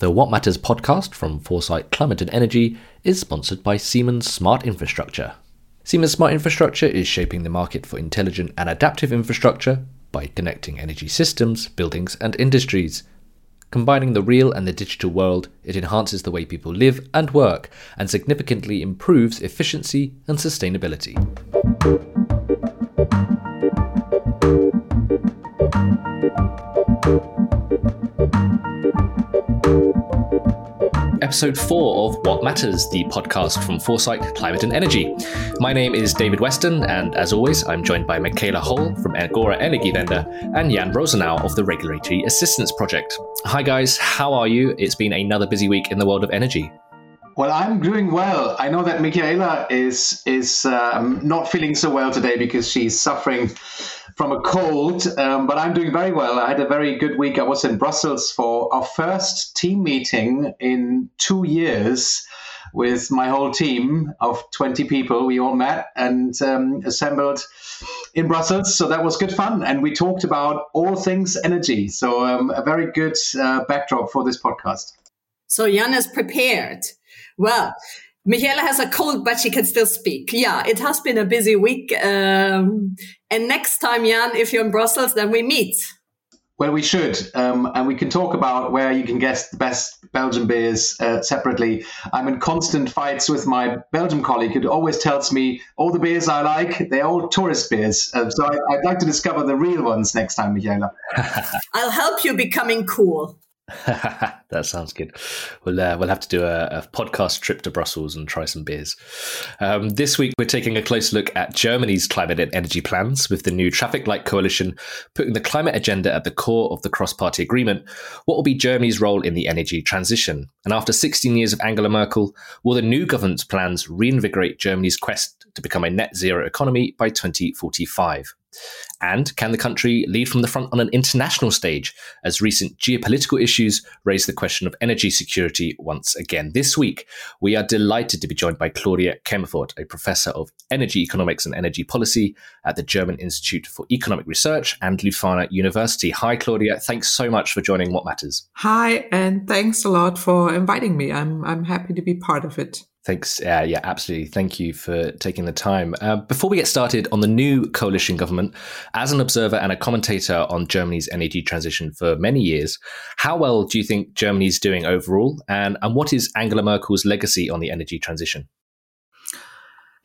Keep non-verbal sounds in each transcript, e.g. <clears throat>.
The Watt Matters podcast from Foresight Climate and Energy is sponsored by Siemens Smart Infrastructure. Siemens Smart Infrastructure is shaping the market for intelligent and adaptive infrastructure by connecting energy systems, buildings, and industries. Combining the real and the digital world, it enhances the way people live and work and significantly improves efficiency and sustainability. Episode four of Watt Matters, the podcast from Foresight Climate and Energy. My name is David Weston, and as always, I'm joined by Michaela Holl from Agora Energiewende and Jan Rosenau of the Regulatory Assistance Project. Hi, guys, how are you? It's been another busy week in the world of energy. Well, I'm doing well. I know that Michaela is is um, not feeling so well today because she's suffering from a cold, um, but I'm doing very well. I had a very good week. I was in Brussels for our first team meeting in two years with my whole team of 20 people. We all met and um, assembled in Brussels. So that was good fun. And we talked about all things energy. So um, a very good uh, backdrop for this podcast. So Jan is prepared. Well, Michaela has a cold, but she can still speak. Yeah, it has been a busy week. Um, and next time, Jan, if you're in Brussels, then we meet. Well, we should. Um, and we can talk about where you can get the best Belgian beers uh, separately. I'm in constant fights with my Belgian colleague who always tells me all the beers I like, they're all tourist beers. Uh, so I, would like to discover the real ones next time, Michaela. <laughs> <laughs> I'll help you becoming cool. <laughs> that sounds good. We'll uh, we'll have to do a, a, podcast trip to Brussels and try some beers. Um, this week we're taking a close look at Germany's climate and energy plans, with the new Traffic Light Coalition putting the climate agenda at the core of the cross-party agreement. What will be Germany's role in the energy transition? And after 16 years of Angela Merkel, will the new government's plans reinvigorate Germany's quest to become a net zero economy by 2045? And can the country lead from the front on an international stage as recent geopolitical issues raise the question of energy security once again? This week, we are delighted to be joined by Claudia Kemfert, a professor of energy economics and energy policy at the German Institute for Economic Research and Leuphana University. Hi, Claudia. Thanks so much for joining Watt Matters. Hi, and thanks a lot for inviting me. I'm, I'm happy to be part of it. Thanks. Uh, yeah, absolutely. Thank you for taking the time. Uh, before we get started on the new coalition government, as an observer and a commentator on Germany's energy transition for many years, how well do you think Germany's doing overall? And, and what is Angela Merkel's legacy on the energy transition?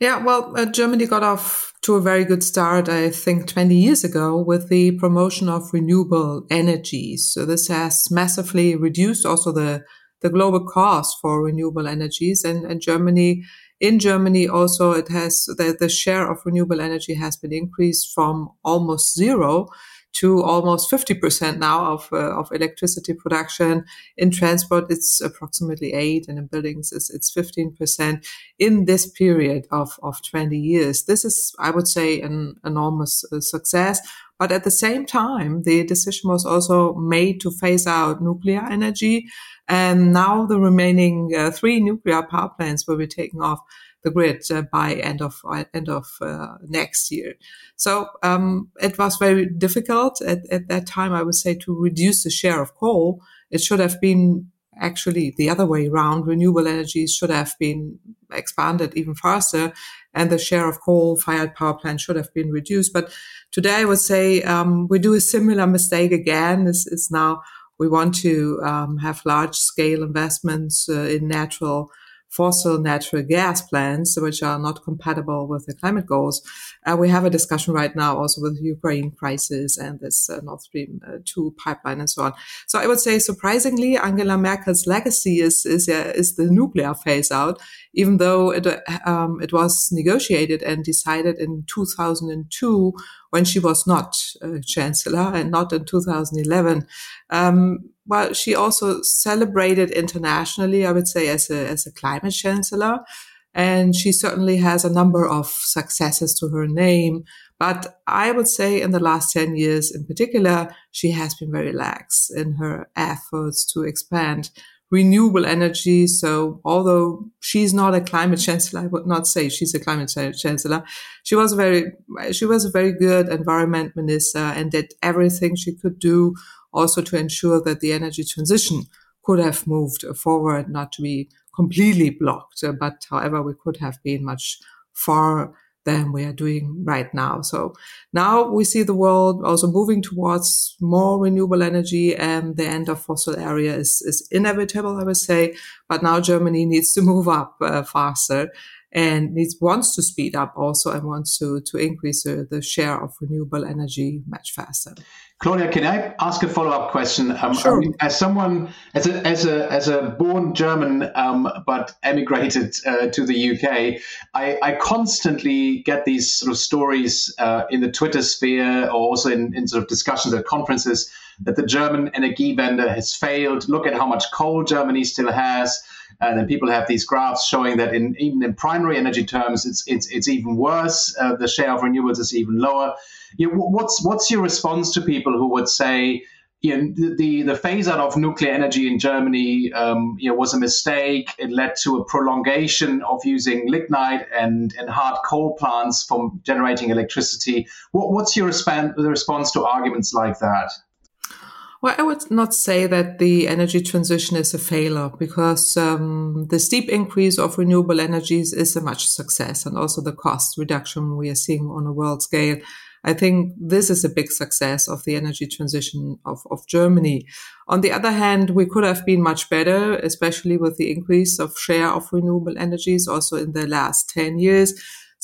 Yeah, well, uh, Germany got off to a very good start, I think, 20 years ago with the promotion of renewable energies. So this has massively reduced also the the global cost for renewable energies. And, and Germany, in Germany also, it has the, the share of renewable energy has been increased from almost zero to almost 50% now of, uh, of electricity production. In transport, it's approximately eight, and in buildings, it's, it's 15% in this period of, of 20 years. This is, I would say, an enormous uh, success. But at the same time, the decision was also made to phase out nuclear energy. And now the remaining uh, three nuclear power plants will be taken off the grid uh, by end of uh, end of uh, next year. So um, it was very difficult at, at that time, I would say, to reduce the share of coal. It should have been actually the other way around. Renewable energies should have been expanded even faster, and the share of coal-fired power plants should have been reduced. But today, I would say um, we do a similar mistake again. This is now we want to um, have large-scale investments uh, in natural fossil natural gas plants, which are not compatible with the climate goals. Uh, we have a discussion right now also with the Ukraine crisis and this uh, Nord Stream uh, 2 pipeline and so on. So I would say surprisingly, Angela Merkel's legacy is, is, uh, is the nuclear phase out, even though it, um, it was negotiated and decided in 2002 when she was not chancellor and not in 2011. Um, well, she also celebrated internationally, I would say, as a, as a climate chancellor. And she certainly has a number of successes to her name. But I would say in the last 10 years in particular, she has been very lax in her efforts to expand renewable energy. So although she's not a climate chancellor, I would not say she's a climate chancellor. She was a very, she was a very good environment minister and did everything she could do also to ensure that the energy transition could have moved forward, not to be completely blocked. But however, we could have been much far than we are doing right now. So now we see the world also moving towards more renewable energy and the end of fossil area is, is inevitable, I would say. But now Germany <laughs> needs to move up uh, faster and needs wants to speed up also and wants to to increase uh, the share of renewable energy much faster. Claudia, can I ask a follow-up question? Um, sure. I mean, as someone, as a as a as a born German, um, but emigrated uh, to the UK, I, I, constantly get these sort of stories uh, in the Twitter sphere, or also in, in sort of discussions at conferences, that the German Energiewende has failed. Look at how much coal Germany still has. And then people have these graphs showing that in even in primary energy terms, it's it's it's even worse. Uh, the share of renewables is even lower. You know, what's what's your response to people who would say? You know, the, the phase out of nuclear energy in Germany um, you know, was a mistake. It led to a prolongation of using lignite and, and hard coal plants from generating electricity. What, what's your resp- response to arguments like that? Well, I would not say that the energy transition is a failure because um, the steep increase of renewable energies is a much success and also the cost reduction we are seeing on a world scale. I think this is a big success of the energy transition of, of Germany. On the other hand, we could have been much better, especially with the increase of share of renewable energies also in the last 10 years.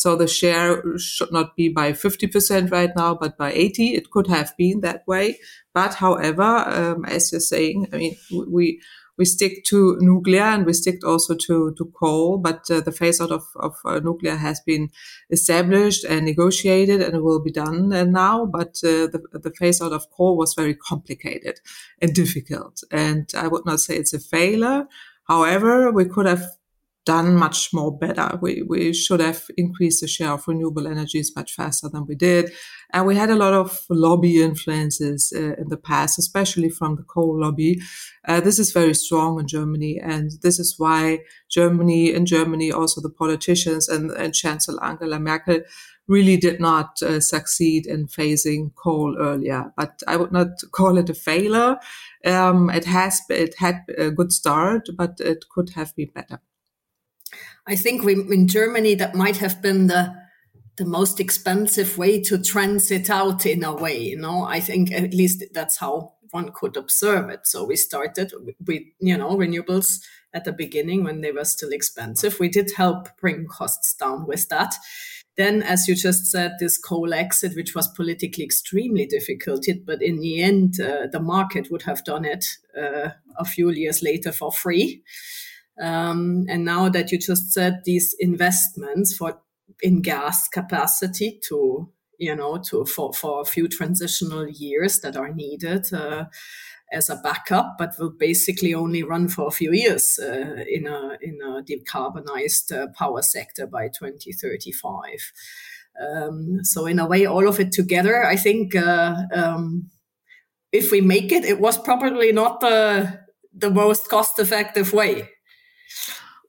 So the share should not be by 50% right now, but by 80. It could have been that way. But however, um, as you're saying, I mean, we, we stick to nuclear and we stick also to, to coal, but uh, the phase out of, of uh, nuclear has been established and negotiated and will be done uh, now. But uh, the, the phase out of coal was very complicated and <laughs> difficult. And I would not say it's a failure. However, we could have done much more better. We, we should have increased the share of renewable energies much faster than we did. And we had a lot of lobby influences uh, in the past, especially from the coal lobby. Uh, this is very strong in Germany. And this is why Germany, in Germany, also the politicians and, and Chancellor Angela Merkel really did not uh, succeed in phasing coal earlier. But I would not call it a failure. Um, it has, it had a good start, but it could have been better. I think we, in Germany that might have been the the most expensive way to transit out in a way. You know, I think at least that's how one could observe it. So we started with you know renewables at the beginning when they were still expensive. We did help bring costs down with that. Then, as you just said, this coal exit, which was politically extremely difficult, but in the end, uh, the market would have done it uh, a few years later for free. Um, and now that you just said these investments for in gas capacity to you know to for, for a few transitional years that are needed uh, as a backup, but will basically only run for a few years uh, in a in a decarbonized uh, power sector by 2035. Um, so in a way, all of it together, I think uh, um, if we make it, it was probably not the the most cost effective way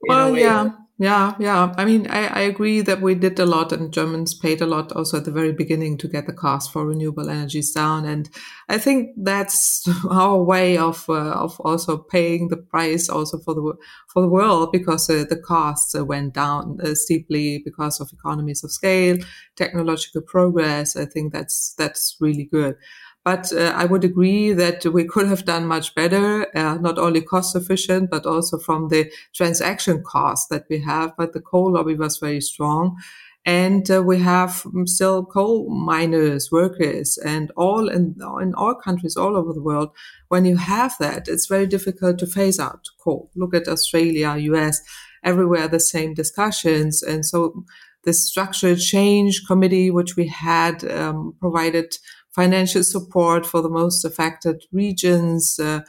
well, yeah, yeah, yeah. I mean, I, I agree that we did a lot and Germans paid a lot also at the very beginning to get the cost for renewable energies down. And I think that's <laughs> our way of, uh, of also paying the price also for the, for the world because uh, the costs uh, went down uh, steeply because of economies of scale, technological progress. I think that's, that's really good. But uh, I would agree that we could have done much better, uh, not only cost efficient, but also from the transaction cost that we have. But the coal lobby was very strong. And uh, we have still coal miners, workers, and all in, in all countries all over the world. When you have that, it's very difficult to phase out coal. Look at Australia, US, everywhere the same discussions. And so the structural change committee, which we had, um, provided financial support for the most affected regions, uh,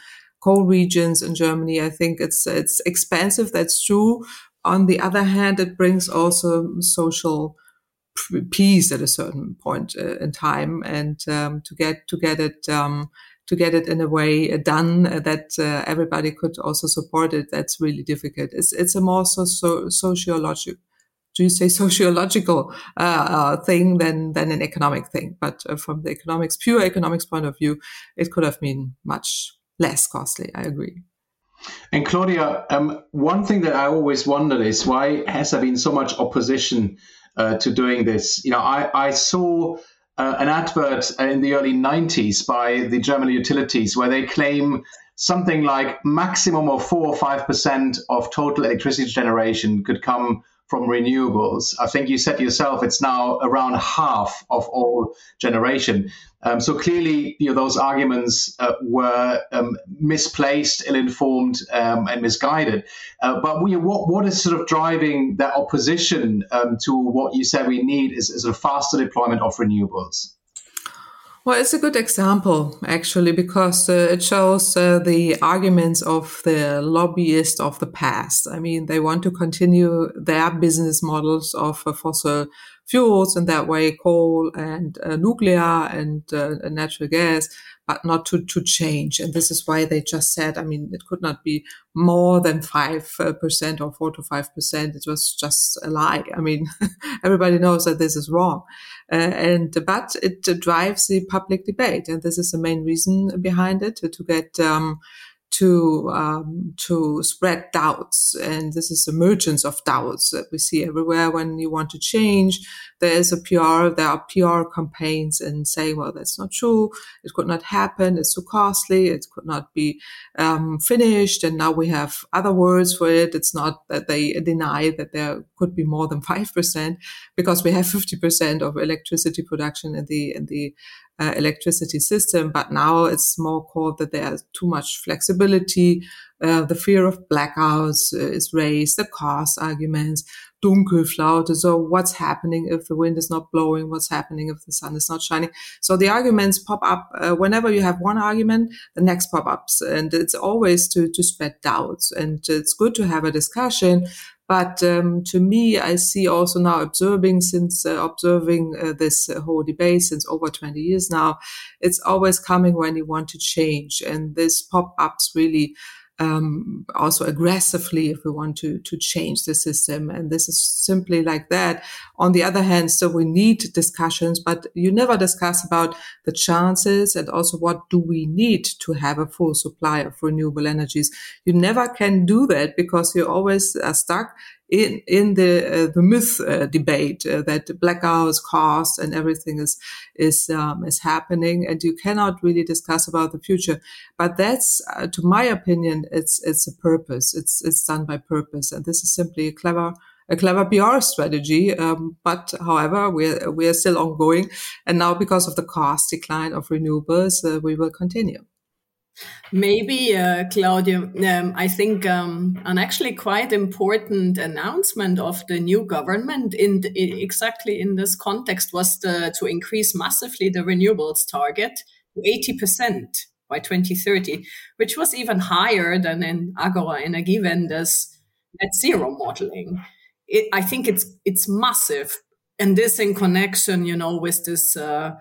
coal regions in Germany. I think it's it's expensive. That's true. On the other hand, it brings also social peace at a certain point uh, in time, and um, to get to get it. Um, to get it in a way done that uh, everybody could also support it, that's really difficult. It's it's a more so, so sociological do you say <laughs> sociological uh, uh, thing than than an economic thing. But uh, from the economics, pure economics point of view, it could have been much less costly. I agree. And Claudia, um, one thing that I always wondered is why has there been so much opposition uh, to doing this? You know, I, I saw uh, an advert in the early 90s by the German utilities where they claim something like maximum of four or five percent of total electricity generation could come from renewables. I think you said yourself it's now around half of all generation. Um, so clearly, you know, those arguments uh, were um, misplaced, ill-informed, um, and misguided. Uh, but we, what what is sort of driving that opposition um, to what you said we need is, is a faster deployment of renewables? Well, it's a good example, actually, because uh, it shows uh, the arguments of the lobbyists of the past. I mean, they want to continue their business models of uh, fossil fuels in that way, coal and uh, nuclear and uh, natural gas but not to, to change. And this is why they just said, I mean, it could not be more than 5% or 4 to 5%. It was just a lie. I mean, <laughs> everybody knows that this is wrong. Uh, and, but it drives the public debate. And this is the main reason behind it to, to get, um, to um, to spread doubts, and this is emergence of doubts that we see everywhere when you want to change. There is a PR, there are PR campaigns and saying, "Well, that's not true. It could not happen. It's too costly. It could not be um, finished." And now we have other words for it. It's not that they deny that there could be more than five percent, because we have fifty percent of electricity production in the in the uh, electricity system. But now it's more called that there's too much flexibility. Uh, the fear of blackouts uh, is raised, the cost arguments, Dunkelflaute. So what's happening if the wind is not blowing? What's happening if the sun is not shining? So the arguments pop up uh, whenever you have one argument, the next pop ups, and it's always to to spread doubts. And it's good to have a discussion, but um, to me, I see also now observing since uh, observing uh, this uh, whole debate since over 20 years now, it's always coming when you want to change. And this pop ups really um, also aggressively if we want to to change the system. And this is simply like that. On the other hand, so we need discussions, but you never discuss about the chances and also what do we need to have a full supply of renewable energies. You never can do that because you always are stuck in in the uh, the myth uh, debate uh, that blackouts, costs, and everything is is um, is happening, and you cannot really discuss about the future. But that's, to my opinion, it's it's a purpose. It's it's done by purpose, and this is simply a clever a clever PR strategy. Um, but however, we're we're still ongoing, and now because of the cost decline of renewables, uh, we will continue. Maybe, uh, Claudia, um, I think um, an actually quite important announcement of the new government in, the, exactly in this context was the, to increase massively the renewables target to 80% by 2030, which was even higher than in Agora Energiewende's net zero modeling. It, I think it's it's massive, and this in connection, you know, with this. Uh,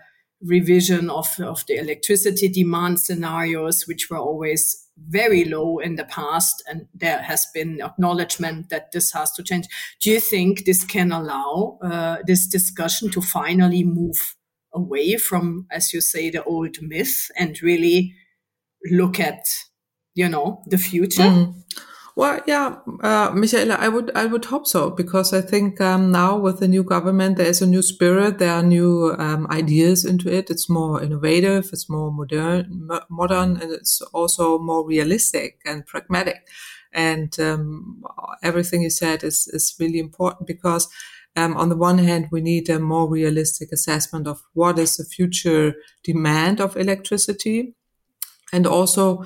revision of, of the electricity demand scenarios, which were always very low in the past. And there has been acknowledgement that this has to change. Do you think this can allow uh, this discussion to finally move away from, as you say, the old myth and really look at, you know, the future? Mm. Well, yeah, uh, Michaela, I would, I would hope so because I think um, now with the new government, there is a new spirit. There are new um, ideas into it. It's more innovative. It's more modern, modern, and it's also more realistic and pragmatic. And um, everything you said is is really important because. Um, on the one hand, we need a more realistic assessment of what is the future demand of electricity, and also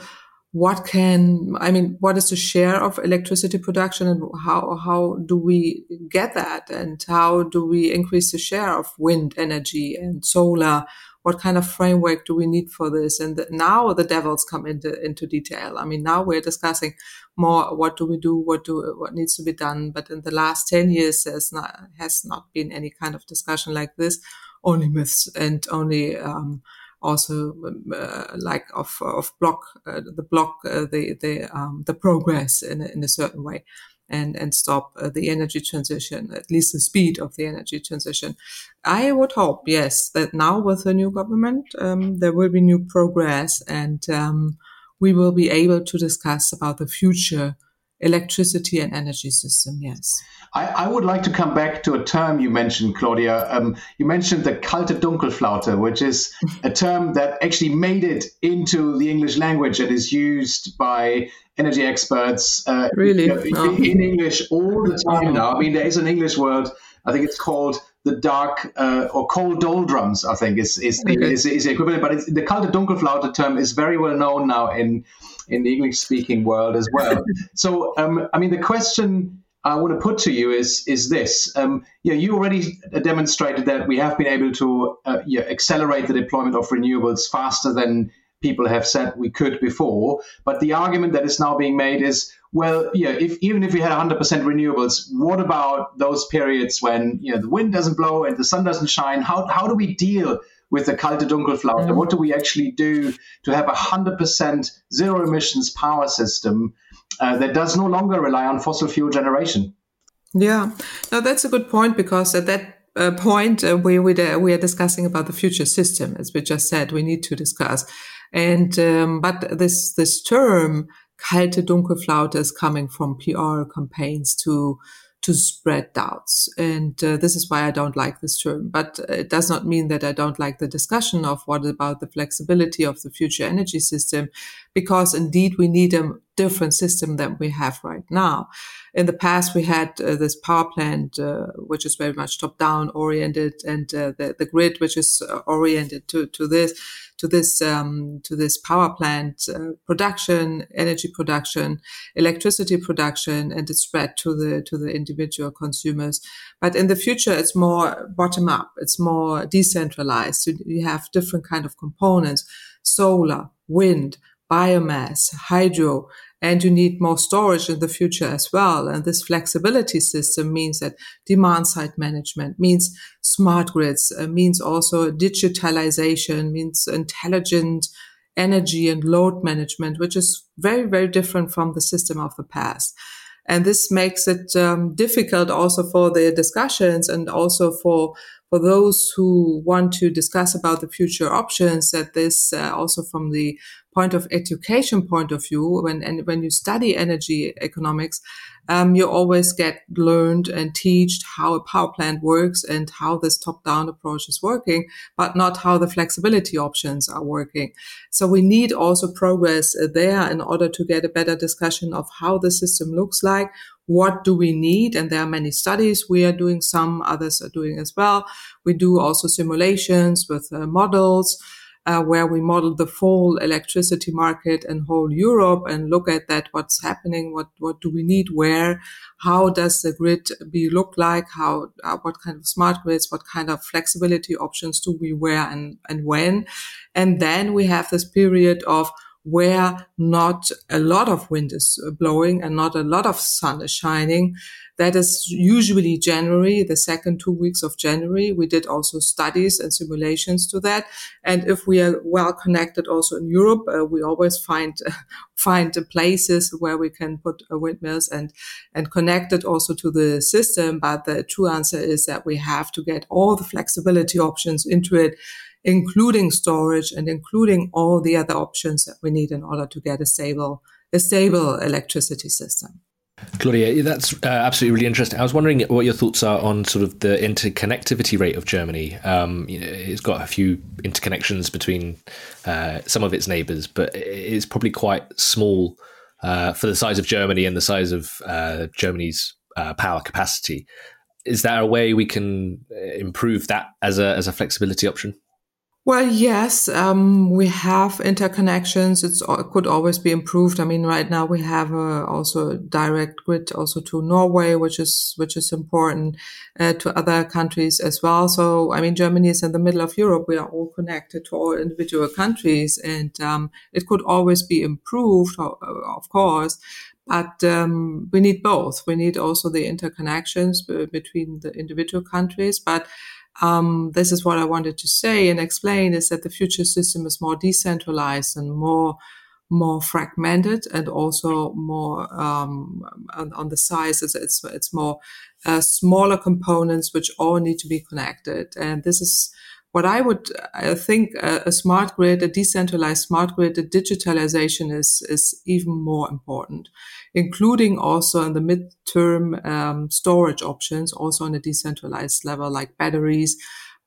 what can i mean what is the share of electricity production and how how do we get that? And how do we increase the share of wind energy and solar? What kind of framework do we need for this? And the, now the devils come into into detail. I mean now we're discussing more what do we do what do what needs to be done. But in the last 10 years there's not has not been any kind of discussion like this. Only myths and only um, also uh, like of of block uh, the block uh, the the um, the progress in a, in a certain way and and stop uh, the energy transition at least the speed of the energy transition. I would hope yes that now with the new government um, there will be new progress and um, we will be able to discuss about the future electricity and energy system. Yes. I, I, would like to come back to a term you mentioned, Claudia. Um, you mentioned the kalte Dunkelflaute, which is a term that actually made it into the English language and is used by energy experts uh, really? in, in, English all the time now. I mean, there is an English word, I think it's called the dark uh, or cold doldrums, I think is, is, okay. is, is the equivalent. But the kalte Dunkelflaute term is very well known now in in the English speaking world as well. <laughs> so, um, I mean, the question I want to put to you is is this: um, you, know, you already demonstrated that we have been able to uh, yeah, accelerate the deployment of renewables faster than people have said we could before. But the argument that is now being made is, well, yeah, if even if we had 100% renewables, what about those periods when you know the wind doesn't blow and the sun doesn't shine? How how do we deal with the kalte Dunkelflaute? Mm. What do we actually do to have a 100% zero emissions power system uh, that does no longer rely on fossil fuel generation? Yeah, no, that's a good point because at that uh, point uh, we we, uh, we are discussing about the future system, as we just said, we need to discuss. And um, but this this term kalte Dunkelflaute is coming from PR campaigns to to spread doubts. And uh, this is why I don't like this term. But it does not mean that I don't like the discussion of what about the flexibility of the future energy system, because indeed we need a different system than we have right now. In the past, we had uh, this power plant, uh, which is very much top down oriented and uh, the, the grid, which is uh, oriented to, to this to this um, to this power plant uh, production, energy production, electricity production, and it's spread to the to the individual consumers. But in the future, it's more bottom up. It's more decentralized. You, you have different kind of components: solar, wind, biomass, hydro, and you need more storage in the future as well. And this flexibility system means that demand side management means smart grids, uh, means also digitalization, means intelligent energy and load management, which is very, very different from the system of the past. And this makes it um, difficult also for the discussions and also for for those who want to discuss about the future options that this uh, also from the point of education point of view, when and when you study energy economics, um, you always get learned and taught how a power plant works and how this top-down approach is working, but not how the flexibility options are working. So we need also progress there in order to get a better discussion of how the system looks like. What do we need? And there are many studies. We are doing some, others are doing as well. We do also simulations with uh, models uh, where we model the full electricity market and whole Europe and look at that, what's happening, what, what do we need where, how does the grid be look like, how, uh, what kind of smart grids, what kind of flexibility options do we where and, and when. And then we have this period of where not a lot of wind is blowing and not a lot of sun is shining. That is usually January, the second two weeks of January. We did also studies and simulations to that. And if we are well connected also in Europe, uh, we always find, uh, <laughs> find the places where we can put uh, windmills and, and connect it also to the system. But the true answer is that we have to get all the flexibility options into it including storage and including all the other options that we need in order to get a stable, a stable electricity system. Claudia, that's uh, absolutely really interesting. I was wondering what your thoughts are on sort of the interconnectivity rate of Germany. Um, you know, it's got a few interconnections between uh, some of its neighbours, but it's probably quite small uh, for the size of Germany and the size of uh, Germany's uh, power capacity. Is there a way we can uh, improve that as a as a flexibility option? Well, yes, um, we have interconnections. It's, it could always be improved. I mean, right now we have uh, also a direct grid also to Norway, which is which is important uh, to other countries as well. So, I mean, Germany is in the middle of Europe. We are all connected to all individual countries, and um, it could always be improved, of course. But um, we need both. We need also the interconnections between the individual countries, but um, this is what I wanted to say and explain is that the future system is more decentralized and more more fragmented and also more um, on, on, the size. It's it's, it's more uh, smaller components which all need to be connected, and this is what I would I think a, a, smart grid, a decentralized smart grid, a digitalization is is even more important, including also in the midterm um, storage options, also on a decentralized level like batteries.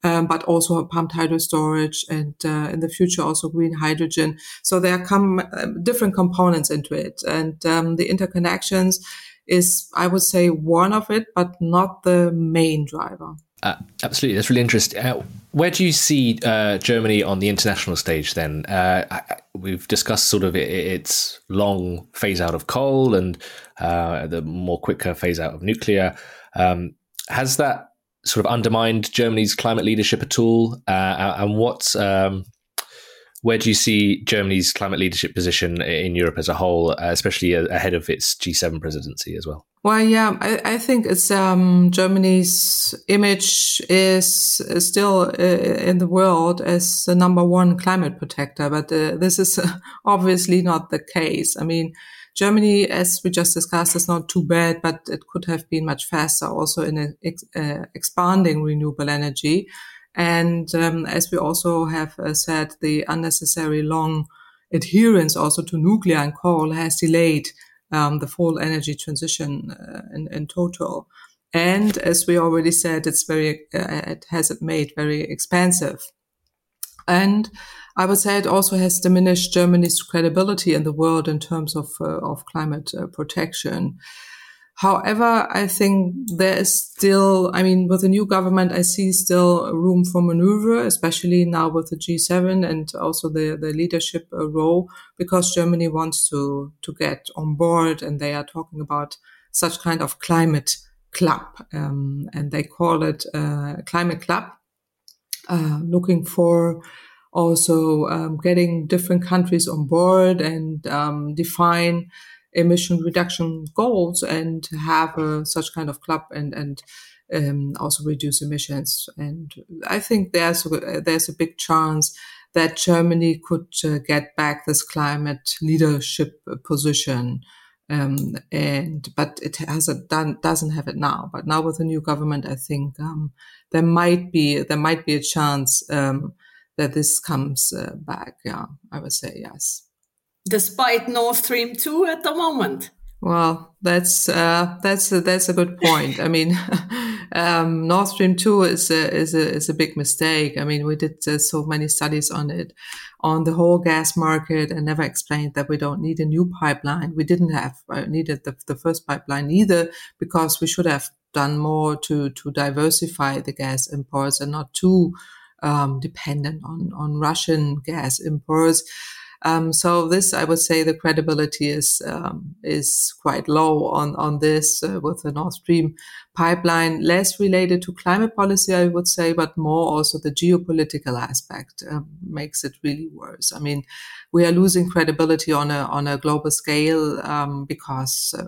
Um, but also pumped hydro storage and uh, in the future also green hydrogen. So there come uh, different components into it and um, the interconnections is, I would say, one of it, but not the main driver. Uh, absolutely, that's really interesting. Uh, where do you see uh, Germany on the international stage? Then uh, we've discussed sort of it, its long phase out of coal and uh, the more quicker phase out of nuclear. Um, has that sort of undermined Germany's climate leadership at all? Uh, and what um, where do you see Germany's climate leadership position in Europe as a whole, especially ahead of its G7 presidency as well? Well, yeah, I, I think it's um, Germany's image is, still uh, in the world as the number one climate protector, but uh, this is uh, <laughs> obviously not the case. I mean, Germany, as we just discussed, is not too bad, but it could have been much faster also in ex- uh, expanding renewable energy. And um, as we also have uh, said, the unnecessary long adherence also to nuclear and coal has delayed um, the full energy transition uh, in, in, total. And as we already said, it's very, uh, it has it made very expensive. And I would say it also has diminished Germany's credibility in the world in terms of, uh, of climate uh, protection. However, I think there is still, I mean, with the new government, I see still room for maneuver, especially now with the G7 and also the, the leadership uh, role, because Germany wants to, to get on board and they are talking about such kind of climate club. Um, and they call it uh, climate club, uh, looking for also um, getting different countries on board and um, define emission reduction goals and have a, such kind of club and and um, also reduce emissions. And I think there's a, there's a big chance that Germany could uh, get back this climate leadership position. Um, and but it hasn't done doesn't have it now. But now with the new government, I think um, there might be there might be a chance um, that this comes uh, back. Yeah, I would say yes despite Nord Stream 2 at the moment? Well, that's uh, that's a, that's a good point. I mean, <laughs> um, Nord Stream two is a is a is a big mistake. I mean, we did uh, so many studies on it, on the whole gas market, and never explained that we don't need a new pipeline. We didn't have uh, needed the, the first pipeline either because we should have done more to to diversify the gas imports and not too um, dependent on on Russian gas imports. Um, so this, I would say, the credibility is um, is quite low on on this uh, with the Nord Stream pipeline. Less related to climate policy, I would say, but more also the geopolitical aspect um, makes it really worse. I mean, we are losing credibility on a on a global scale um, because uh,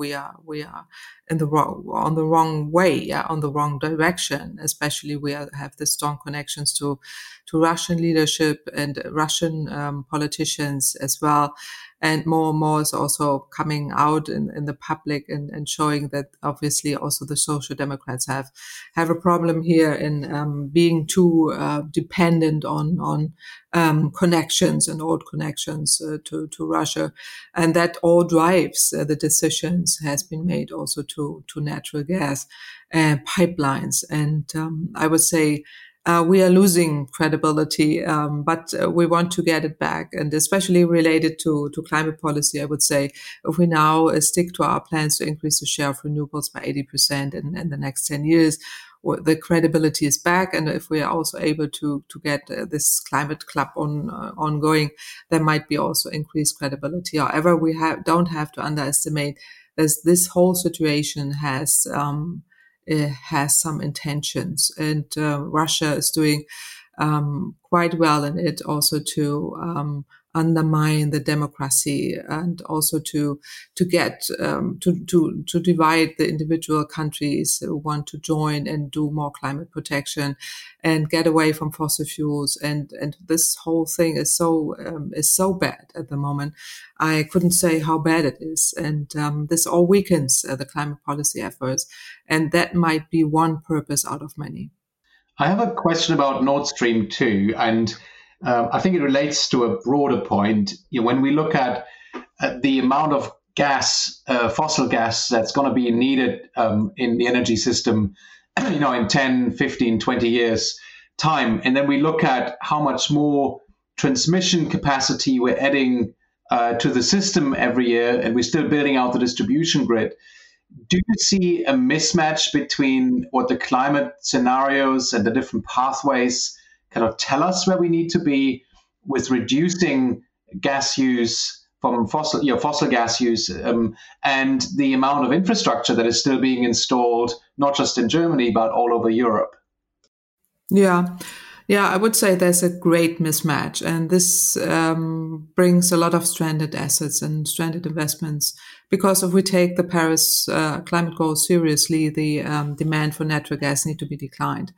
we are we are in the wrong on the wrong way, yeah, on the wrong direction. Especially we are, have the strong connections to to Russian leadership and Russian um, politicians as well. And more and more is also coming out in, in the public and, and showing that obviously also the social democrats have have a problem here in um, being too uh, dependent on on um, connections and old connections uh, to to Russia, and that all drives uh, the decisions has been made also to to natural gas and pipelines. And um, I would say uh, we are losing credibility, um, but uh, we want to get it back. And especially related to, to climate policy, I would say if we now uh, stick to our plans to increase the share of renewables by 80% in, in the next 10 years, the credibility is back. And if we are also able to, to get uh, this climate club on, uh, ongoing, there might be also increased credibility. However, we have, don't have to underestimate as this whole situation has, um, has some intentions, and uh, Russia is doing um, quite well in it also to um, undermine the democracy and also to to get um, to to to divide the individual countries who want to join and do more climate protection and get away from fossil fuels. And and this whole thing is so um, is so bad at the moment. I couldn't say how bad it is. And um, this all weakens uh, the climate policy efforts. And that might be one purpose out of many. I have a question about Nord Stream 2, and um, I think it relates to a broader point. You know, when we look at, at, the amount of gas, uh, fossil gas, that's going to be needed um, in the energy system, <clears throat> you know, in 10, 15, 20 years' time, and then we look at how much more transmission capacity we're adding uh, to the system every year, and we're still building out the distribution grid. Do you see a mismatch between what the climate scenarios and the different pathways kind of tell us where we need to be with reducing gas use from fossil, you know, fossil gas use um, and the amount of infrastructure that is still being installed, not just in Germany, but all over Europe? Yeah. Yeah, I would say there's a great mismatch, and this um, brings a lot of stranded assets and stranded investments. Because if we take the Paris uh, climate goals seriously, the um, demand for natural gas need to be declined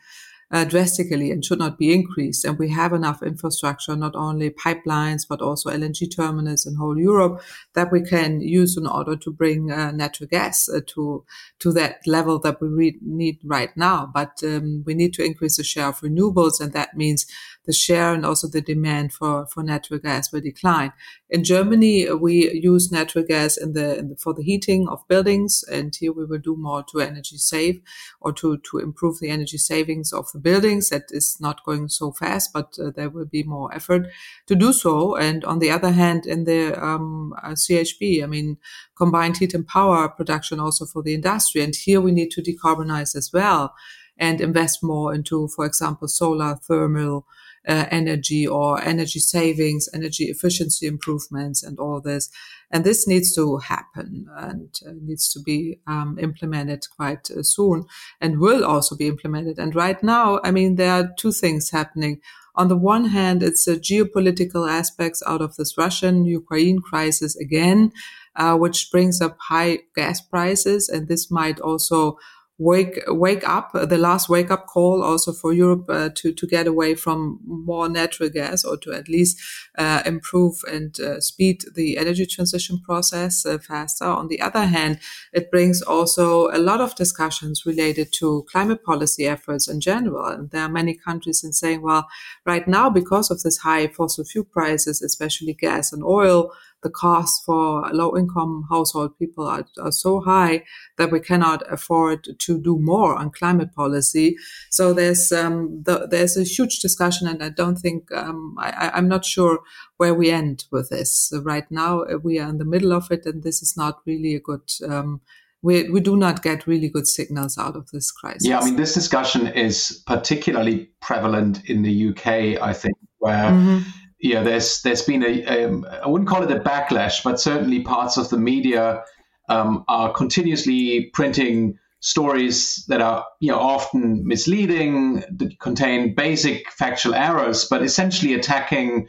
uh, drastically and should not be increased. And we have enough infrastructure, not only pipelines, but also LNG terminals in whole Europe that we can use in order to bring uh, natural gas uh, to, to that level that we re- need right now. But um, we need to increase the share of renewables. And that means the share and also the demand for, for natural gas will decline. In Germany, we use natural gas in the, in the, for the heating of buildings. And here we will do more to energy save or to, to improve the energy savings of the buildings. That is not going so fast, but uh, there will be more effort to do so. And on the other hand, in the um, uh, CHP, I mean, combined heat and power production also for the industry. And here we need to decarbonize as well and invest more into, for example, solar, thermal, uh, energy or energy savings, energy efficiency improvements, and all this. And this needs to happen and uh, needs to be um, implemented quite uh, soon and will also be implemented. And right now, I mean, there are two things happening. On the one hand, it's the geopolitical aspects out of this Russian Ukraine crisis again, uh, which brings up high gas prices. And this might also wake wake up the last wake up call also for Europe uh, to to get away from more natural gas or to at least uh, improve and uh, speed the energy transition process uh, faster. On the other hand, it brings also a lot of discussions related to climate policy efforts in general. And there are many countries in saying, well, right now because of this high fossil fuel prices, especially gas and oil the costs for low income household people are, are so high that we cannot afford to do more on climate policy. So there's um, the, there's a huge discussion, and I don't think um, I, am not sure where we end with this. Right now, uh, we are in the middle of it, and this is not really a good. Um, we, we do not get really good signals out of this crisis. Yeah, I mean, this discussion is particularly prevalent in the UK, I think, where mm-hmm yeah, there's there's been a um, I wouldn't call it a backlash, but certainly parts of the media um, are continuously printing stories that are you know often misleading, that contain basic factual errors, but essentially attacking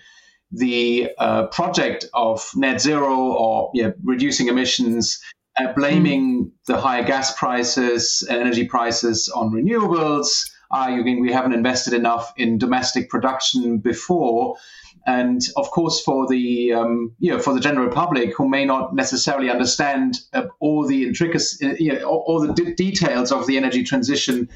the uh, project of net zero or you know, reducing emissions, uh, blaming mm. the higher gas prices and energy prices on renewables, arguing we haven't invested enough in domestic production before and of course for the um, you know for the general public who may not necessarily understand uh, all the intricacies uh, you know, all, all, the d- details of the energy transition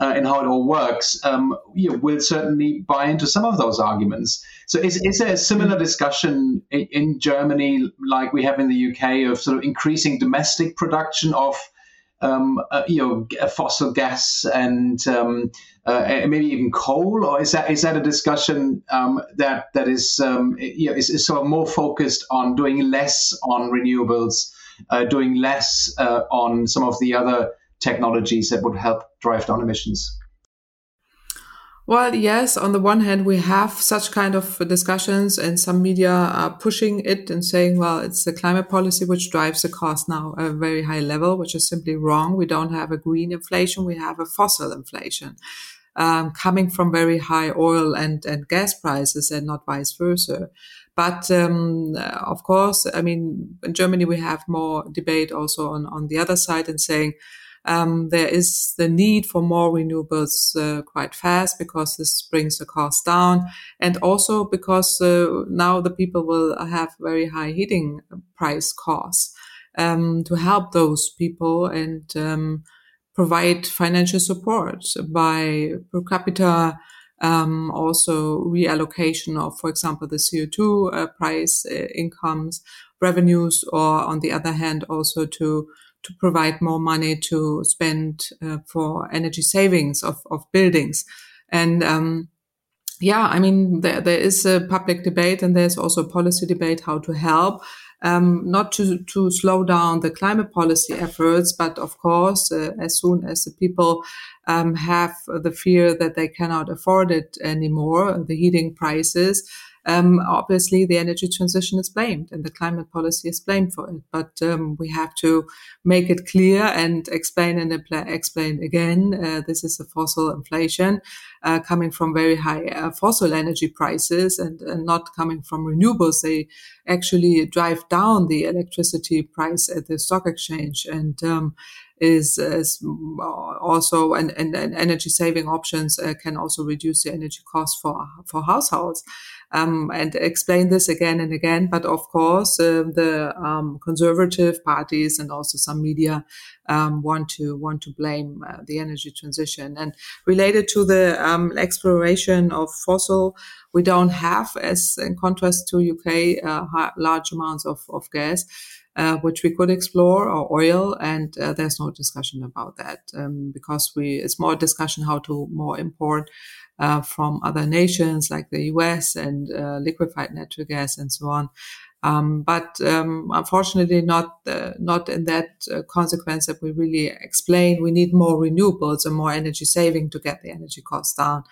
uh, and how it all works um, you know, will certainly buy into some of those arguments. So is, is there a similar discussion in, in Germany like we have in the UK of sort of increasing domestic production of um, uh, you know, fossil gas and um, uh, maybe even coal, or is that is that a discussion um, that that is um, you know is, is, sort of more focused on doing less on renewables, uh, doing less uh, on some of the other technologies that would help drive down emissions? Well, yes, on the one hand, we have such kind of discussions and some media are pushing it and saying, well, it's the climate policy which drives the cost now at a very high level, which is simply wrong. We don't have a green inflation. We have a fossil inflation. Um, coming from very high oil and, and gas prices and not vice versa. But um, of course, I mean, in Germany, we have more debate also on, on the other side and saying, um, there is the need for more renewables uh, quite fast because this brings the cost down, and also because uh, now the people will have very high heating price costs um, to help those people and. Um, provide financial support by per capita um, also reallocation of, for example, the CO2 uh, price uh, incomes, revenues, or on the other hand, also to to provide more money to spend uh, for energy savings of, of buildings. And um, yeah, I mean, there, there is a public debate and there's also a policy debate how to help um, not to, to slow down the climate policy efforts, but of course, uh, as soon as the people um, have the fear that they cannot afford it anymore, the heating prices, um, obviously the energy transition is blamed and the climate policy is blamed for it. But um, we have to make it clear and explain and explain again. Uh, this is a fossil inflation uh, coming from very high uh, fossil energy prices and, and, not coming from renewables. They actually drive down the electricity price at the stock exchange and um, is, is also and, and, and, energy saving options uh, can also reduce the energy cost for for households um, and explain this again and again. But of course, uh, the um, conservative parties and also some media um, want to want to blame uh, the energy transition. And related to the um, exploration of fossil, we don't have, as in contrast to UK, uh, large amounts of, of gas. Uh, which we could explore, or oil, and uh, there's no discussion about that um, because we it's more discussion how to more import uh, from other nations like the US and uh, liquefied natural gas and so on. Um, but um, unfortunately, not uh, not in that uh, consequence that we really explain. We need more renewables and more energy saving to get the energy costs down.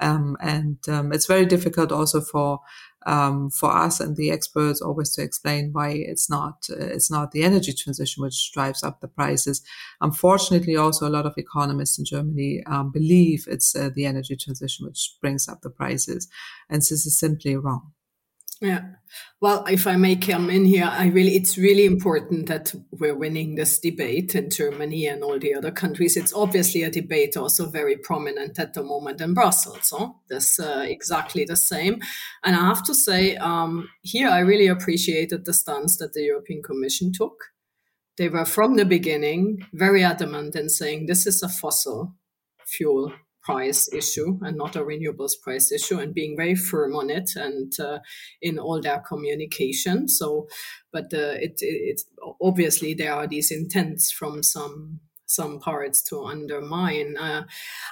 Um, and um, it's very difficult also for um, for us and the experts always to explain why it's not uh, it's not the energy transition which drives up the prices. Unfortunately, also a lot of economists in Germany um, believe it's uh, the energy transition which brings up the prices, and this is simply wrong. Yeah. Well, if I may come in here, I really, it's really important that we're winning this debate in Germany and all the other countries. It's obviously a debate also very prominent at the moment in Brussels. Huh? That's uh, exactly the same. And I have to say, um, here I really appreciated the stance that the European Commission took. They were from the beginning very adamant in saying this is a fossil fuel price issue and not a renewables price issue and being very firm on it and uh, in all their communication. So but uh, it, it, it obviously there are these intents from some some parts to undermine. Uh,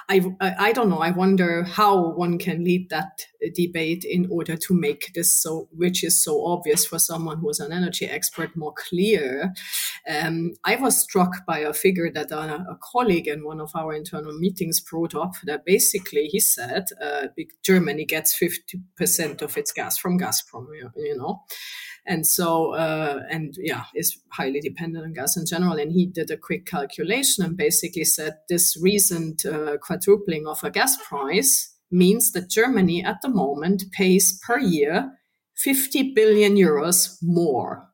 I, I don't know. I wonder how one can lead that debate in order to make this so, which is so obvious for someone who is an energy expert, more clear. Um, I was struck by a figure that a, a, colleague in one of our internal meetings brought up. That basically he said uh, Germany gets fifty percent of its gas from Gazprom. You know and so uh, and yeah is highly dependent on gas in general. And he did a quick calculation and basically said this recent uh, quadrupling of a gas price means that germany at the moment pays per year 50 billion euros more.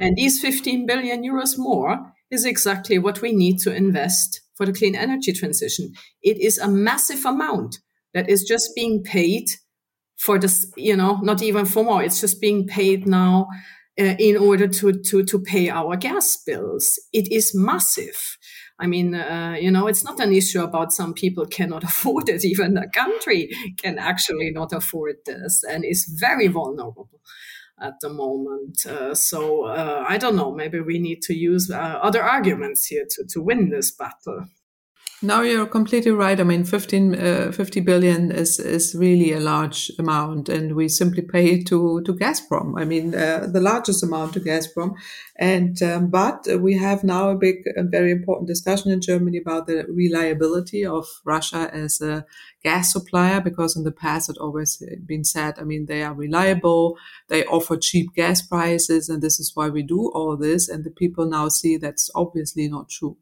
And these 15 billion euros more is exactly what we need to invest for the clean energy transition. It is a massive amount that is just being paid for this, you know, not even for more. It's just being paid now uh, in order to, to, to pay our gas bills. It is massive. I mean, uh, you know, it's not an issue about some people cannot <laughs> afford it. Even a country can actually not afford this and is very vulnerable at the moment. Uh, so uh, I don't know. Maybe we need to use uh, other arguments here to, to win this battle. No, you're completely right. I mean, 15, uh, 50 billion is, is really a large amount, and we simply pay to, to Gazprom. I mean, uh, the largest amount to Gazprom. And, um, but we have now a big, a very important discussion in Germany about the reliability of Russia as a gas supplier, because in the past it always been said, I mean, they are reliable, they offer cheap gas prices, and this is why we do all this. And the people now see that's obviously not true.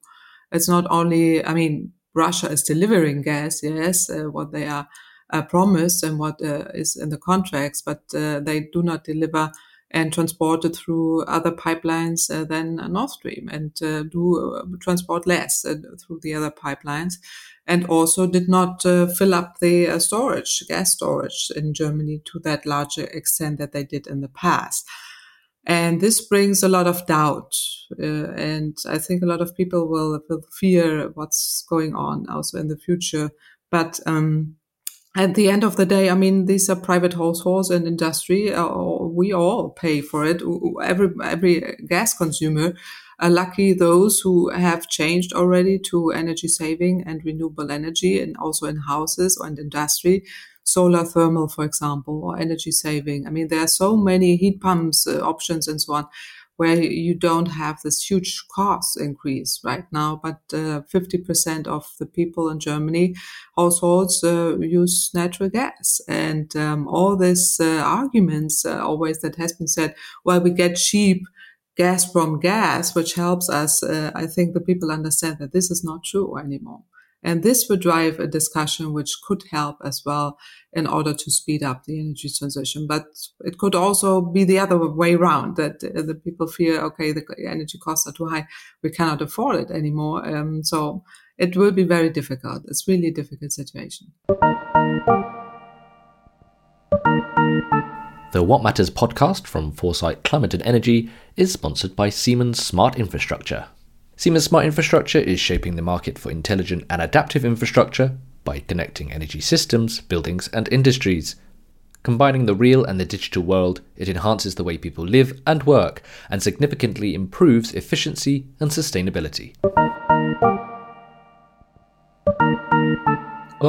It's not only, I mean, Russia is delivering gas, yes, uh, what they are uh, promised and what uh, is in the contracts, but uh, they do not deliver and transport it through other pipelines uh, than Nord Stream and uh, do transport less through the other pipelines. And also did not fill up the storage, gas storage in Germany to that larger extent that they did in the past. And this brings a lot of doubt. Uh, and I think a lot of people will, will fear what's going on also in the future. But, um, at the end of the day, I mean, these are private households and industry. Uh, we all pay for it. Every every gas consumer. are lucky those who have changed already to energy saving and renewable energy, and also in houses and industry solar thermal, for example, or energy saving. I mean, there are so many heat pumps uh, options and so on where you don't have this huge cost increase right now. But uh, 50% of the people in Germany, households, uh, use natural gas. And um, all these uh, arguments uh, always that has been said, well, we get cheap gas from gas, which helps us. Uh, I think the people understand that this is not true anymore. And this would drive a discussion which could help as well in order to speed up the energy transition. But it could also be the other way around that the people fear, okay, the energy costs are too high. We cannot afford it anymore. Um, so it will be very difficult. It's really a difficult situation. The Watt Matters podcast from Foresight Climate and Energy is sponsored by Siemens Smart Infrastructure. Siemens Smart Infrastructure is shaping the market for intelligent and adaptive infrastructure by connecting energy systems, buildings, and industries. Combining the real and the digital world, it enhances the way people live and work and significantly improves efficiency and sustainability.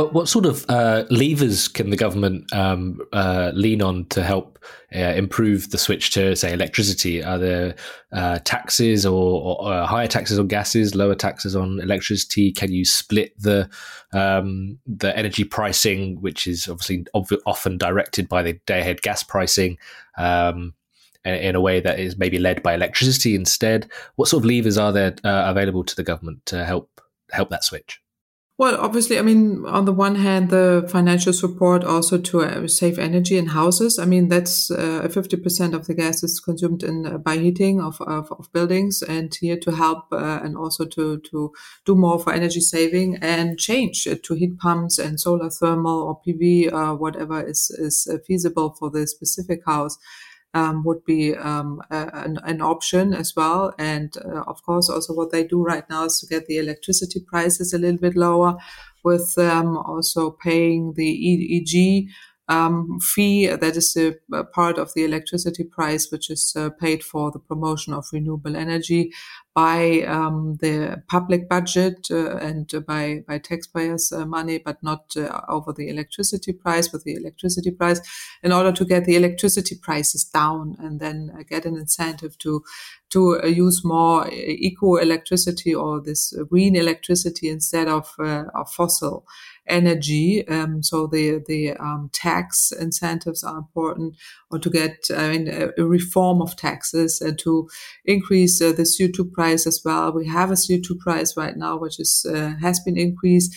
What sort of uh, levers can the government um, uh, lean on to help uh, improve the switch to, say, electricity? Are there uh, taxes or, or, uh, higher taxes on gases, lower taxes on electricity? Can you split the um, the energy pricing, which is obviously often directed by the day-ahead gas pricing? Um, in a way that is maybe led by electricity instead. What sort of levers are there uh, available to the government to help help that switch? Well, obviously, I mean, on the one hand, the financial support also to uh, save energy in houses. I mean, that's uh, 50% of the gas is consumed in uh, by heating of, of, of, buildings and here to help uh, and also to, to do more for energy saving and change to heat pumps and solar thermal or PV, uh, whatever is, is uh, feasible for the specific house um, would be um, a, an, an, option as well. And uh, of course, also what they do right now is to get the electricity prices a little bit lower with um, also paying the EEG um, fee that is a, a, part of the electricity price, which is uh, paid for the promotion of renewable energy by um, the public budget uh, and by by taxpayers' uh, money, but not uh, over the electricity price. With the electricity price, in order to get the electricity prices down, and then uh, get an incentive to to uh, use more eco electricity or this green electricity instead of of fossil energy. Um, so the the um, tax incentives are important, or to get I mean, a reform of taxes and to increase uh, the CO2 price as well. We have a CO2 price right now, which is uh, has been increased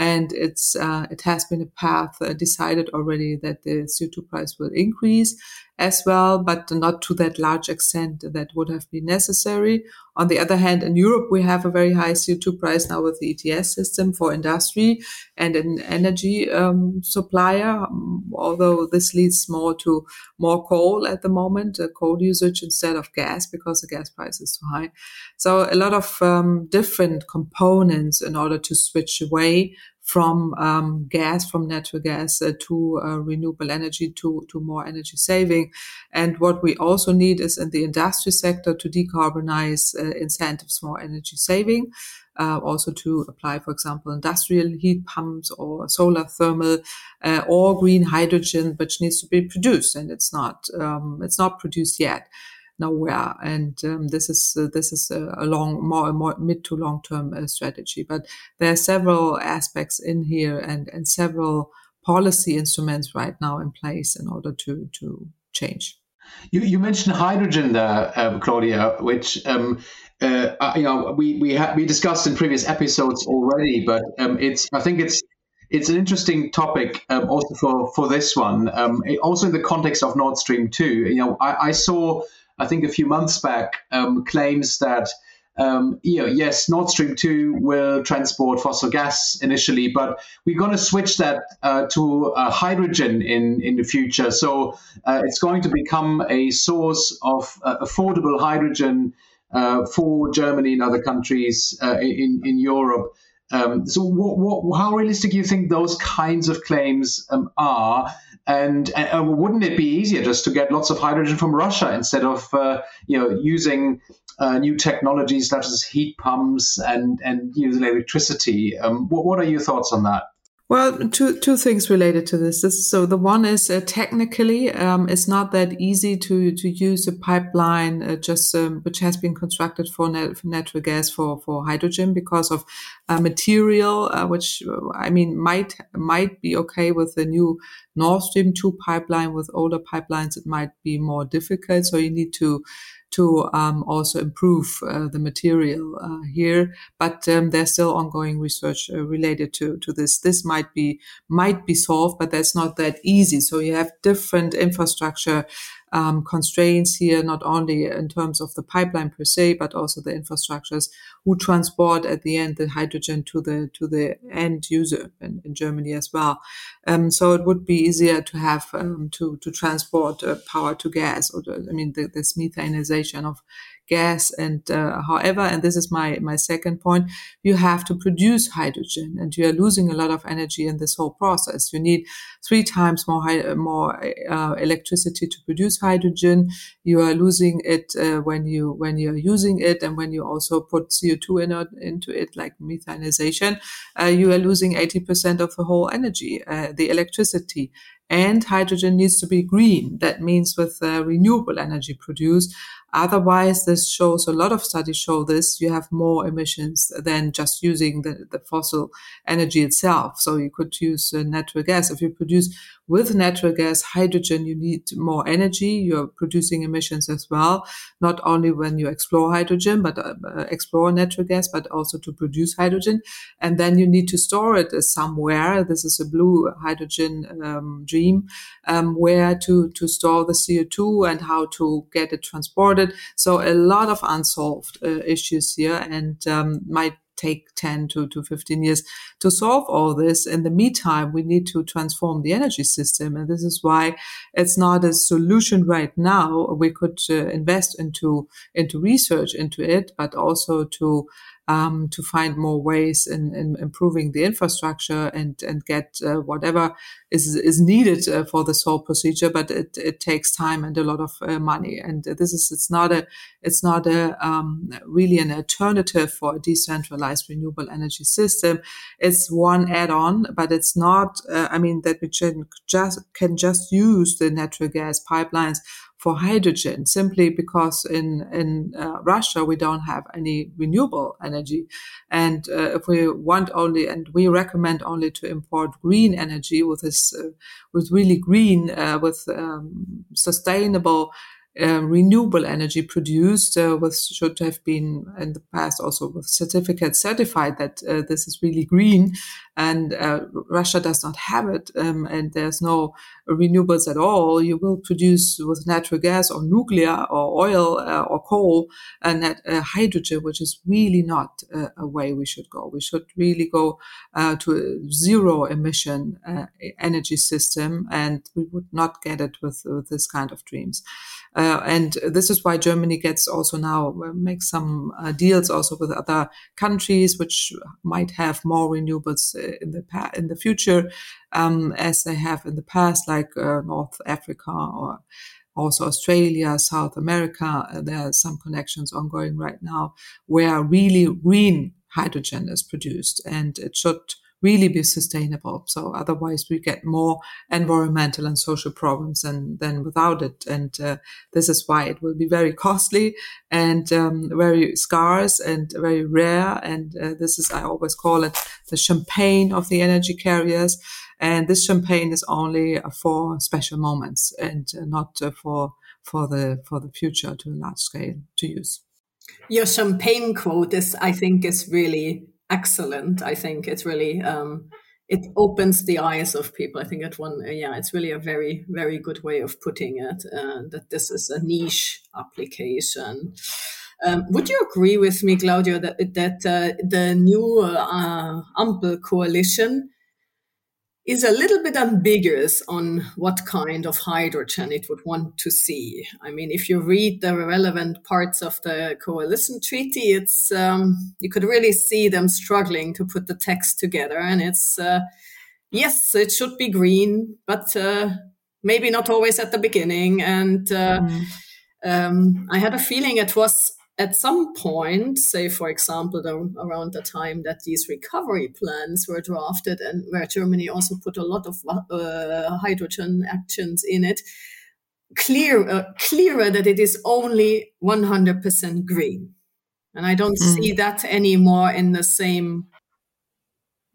and it's uh, it has been a path uh, decided already that the CO2 price will increase as well, but not to that large extent that would have been necessary. On the other hand, in Europe, we have a very high CO2 price now with the ETS system for industry and an energy um, supplier, um, although this leads more to more coal at the moment, uh, coal usage instead of gas because the gas price is too high. So a lot of um, different components in order to switch away from um, gas, from natural gas uh, to uh, renewable energy to, to more energy saving. And what we also need is in the industry sector to decarbonize uh, incentives for energy saving. Uh, also to apply, for example, industrial heat pumps or solar thermal uh, or green hydrogen, which needs to be produced, and it's not um, it's not produced yet nowhere. And um, this is uh, this is a, long, more, more mid to long term uh, strategy. But there are several aspects in here and and several policy instruments right now in place in order to to change. You, you mentioned hydrogen there, uh, Claudia, which um, uh, you know we we ha- we discussed in previous episodes already, but um, it's I think it's it's an interesting topic um, also for for this one. Um, also in the context of Nord Stream two, you know, I, I saw I think a few months back, um, claims that um, you know, yes, Nord Stream 2 will transport fossil gas initially, but we're going to switch that uh, to uh, hydrogen in, in the future. So uh, it's going to become a source of uh, affordable hydrogen uh, for Germany and other countries uh, in, in Europe. Um, so, what, what, how realistic do you think those kinds of claims um, are? And, and, wouldn't it be easier just to get lots of hydrogen from Russia instead of you know using uh, new technologies such as heat pumps and and using electricity. Um, what, what are your thoughts on that? Well, two two things related to this. this so the one is uh, technically, um, it's not that easy to to use a pipeline uh, just um, which has been constructed for, net, for, natural gas for for hydrogen because of uh, material, uh, which I mean might might be okay with the new Nord Stream two pipeline. With older pipelines, it might be more difficult. So you need to to um, also improve uh, the material uh, here. But um, there's still ongoing research uh, related to to this. This might be might be solved, but that's not that easy. So you have different infrastructure um, constraints here, not only in terms of the pipeline per se, but also the infrastructures who transport at the end the hydrogen to the to the end user in, in Germany as well. Um, so it would be easier to have um, to to transport uh, power to gas, or the, I mean the, this methanization of gas. And uh, however, and this is my, my second point, you have to produce hydrogen and you are losing a lot of energy in this whole process. You need three times more, more uh, electricity to produce hydrogen. You are losing it uh, when you, when you're using it and when you also put CO2 in into it, like methanization, uh, you are losing 80% of the whole energy, uh, the electricity and hydrogen needs to be green. That means with uh, renewable energy produced. Otherwise, this shows a lot of studies show this. You have more emissions than just using the, the fossil energy itself. So you could use uh, natural gas. If you produce with natural gas, hydrogen, you need more energy. You're producing emissions as well, not only when you explore hydrogen, but uh, uh, explore natural gas, but also to produce hydrogen. And then you need to store it somewhere. This is a blue hydrogen um, dream, um, where to, to store the CO2 and how to get it transported. So a lot of unsolved uh, issues here and um, might take 10 to, to 15 years to solve all this. In the meantime, we need to transform the energy system. And this is why it's not a solution right now. We could uh, invest into, into research into it, but also to um, to find more ways in, in, improving the infrastructure and and get uh, whatever is is needed uh, for this whole procedure. But it, it takes time and a lot of uh, money. And this is it's not a it's not a um, really an alternative for a decentralized renewable energy system. It's one add-on, but it's not. Uh, I mean that we can just can just use the natural gas pipelines for hydrogen simply because in in uh, Russia we don't have any renewable energy, and uh, if we want only and we recommend only to import green energy with this uh, with really green uh, with um, sustainable uh, renewable energy produced uh, with should have been in the past also with certificates certified that uh, this is really green and uh, Russia does not have it um, and there's no renewables at all. You will produce with natural gas or nuclear or oil uh, or coal and uh, hydrogen which is really not a way we should go. We should really go to a zero emission energy system and we would not get it with, with this kind of dreams. Uh, and this is why Germany gets also now uh, make some uh, deals also with other countries which might have more renewables in the pa- in the future, um, as they have in the past, like uh, North Africa or also Australia, South America. Uh, there are some connections ongoing right now where really green hydrogen is produced, and it should really be sustainable. So otherwise we get more environmental and social problems than, than without it. And uh, this is why it will be very costly and um, very scarce and very rare. And uh, this is, I always call it the champagne of the energy carriers. And this champagne is only for special moments and uh, not uh, for for the for the future to a large scale to use. Your champagne quote is, I think, is really excellent. I think it's really um, it opens the eyes of people. I think it one yeah, it's really a very very good way of putting it. Uh, that this is a niche application. Um, would you agree with me, Claudio, that, that uh, the new uh, Ampel coalition is a little bit ambiguous on what kind of hydrogen it would want to see. I mean, if you read the relevant parts of the coalition treaty, it's um, you could really see them struggling to put the text together, and it's uh, yes, it should be green, but uh, maybe not always at the beginning. And uh, mm. um, I had a feeling it was at some point, say, for example, the, around the time that these recovery plans were drafted and where Germany also put a lot of uh, hydrogen actions in it, clear, uh, clearer that it is only 100% green. And I don't mm. see that anymore in the same